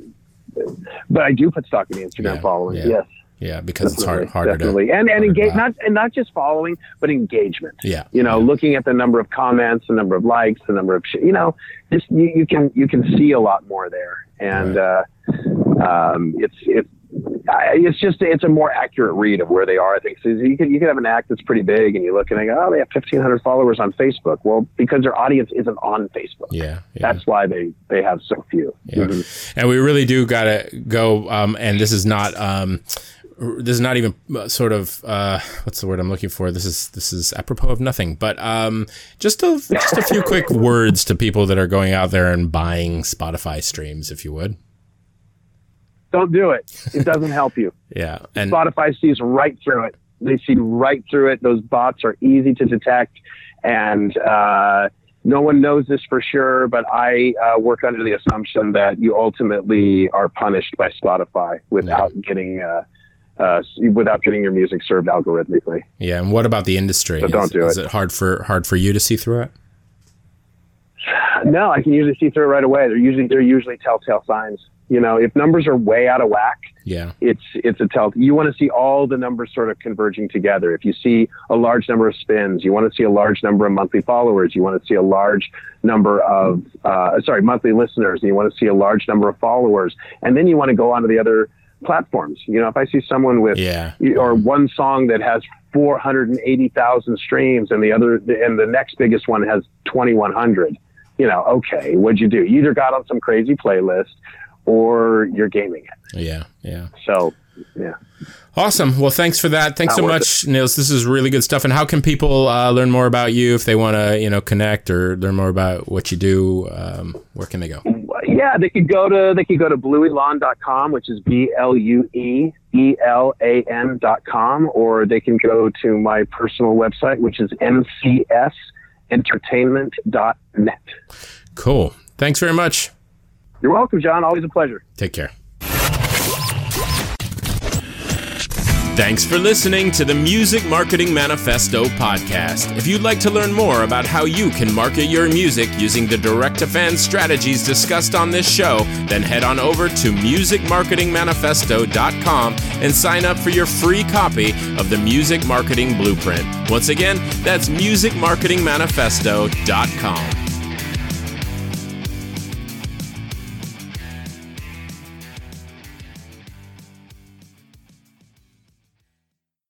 But I do put stock in the Instagram Yeah, following. Yes, Yeah. Because it's hard, definitely, harder definitely, to, and and engage not and not just following, but engagement. yeah. You know, looking at the number of comments, the number of likes, the number of sh- you know, just you, you can you can see a lot more there, and uh, um, it's it's. It's just it's a more accurate read of where they are. I think so you could you could have an act that's pretty big, and you look and they go, oh, they have fifteen hundred followers on Facebook. Well, because their audience isn't on Facebook. Yeah. Yeah. That's why they they have so few. Yeah. Mhm. And we really do gotta go. Um, and this is not. Um, this is not even uh, sort of uh, what's the word I'm looking for. This is this is apropos of nothing. But um, just a just a few quick words to people that are going out there and buying Spotify streams, if you would. Don't do it. It doesn't help you. *laughs* Yeah. And Spotify sees right through it. They see right through it. Those bots are easy to detect, and uh, no one knows this for sure. But I uh, work under the assumption that you ultimately are punished by Spotify without getting uh, without getting your music served algorithmically. yeah. And what about the industry? But don't is, do is it. it hard for hard for you to see through it? No, I can usually see through it right away. They're usually they're usually telltale signs. You know, if numbers are way out of whack, Yeah. it's it's a tell. You want to see all the numbers sort of converging together. If you see a large number of spins, you want to see a large number of monthly followers. You want to see a large number of uh, sorry monthly listeners, and you want to see a large number of followers, and then you want to go on to the other platforms. You know, if I see someone with Yeah. or one song that has 480,000 streams and the other and the next biggest one has 2100 you know okay what'd you do you either got on some crazy playlist or you're gaming it Yeah. Yeah. so yeah Awesome. Well, thanks for that. Thanks Not so much, Nils. This is really good stuff. And how can people uh, learn more about you if they want to, you know, connect or learn more about what you do? Um, where can they go? Yeah they could go to they could go to blueelan.com which is b-l-u-e e-l-a-n dot com or they can go to my personal website which is ncsentertainment.net Cool. Thanks very much. You're welcome, John. Always a pleasure. Take care. Thanks for listening to the Music Marketing Manifesto podcast. If you'd like to learn more about how you can market your music using the direct to fan strategies discussed on this show, then head on over to musicmarketingmanifesto.com and sign up for your free copy of the Music Marketing Blueprint. Once again, that's musicmarketingmanifesto.com.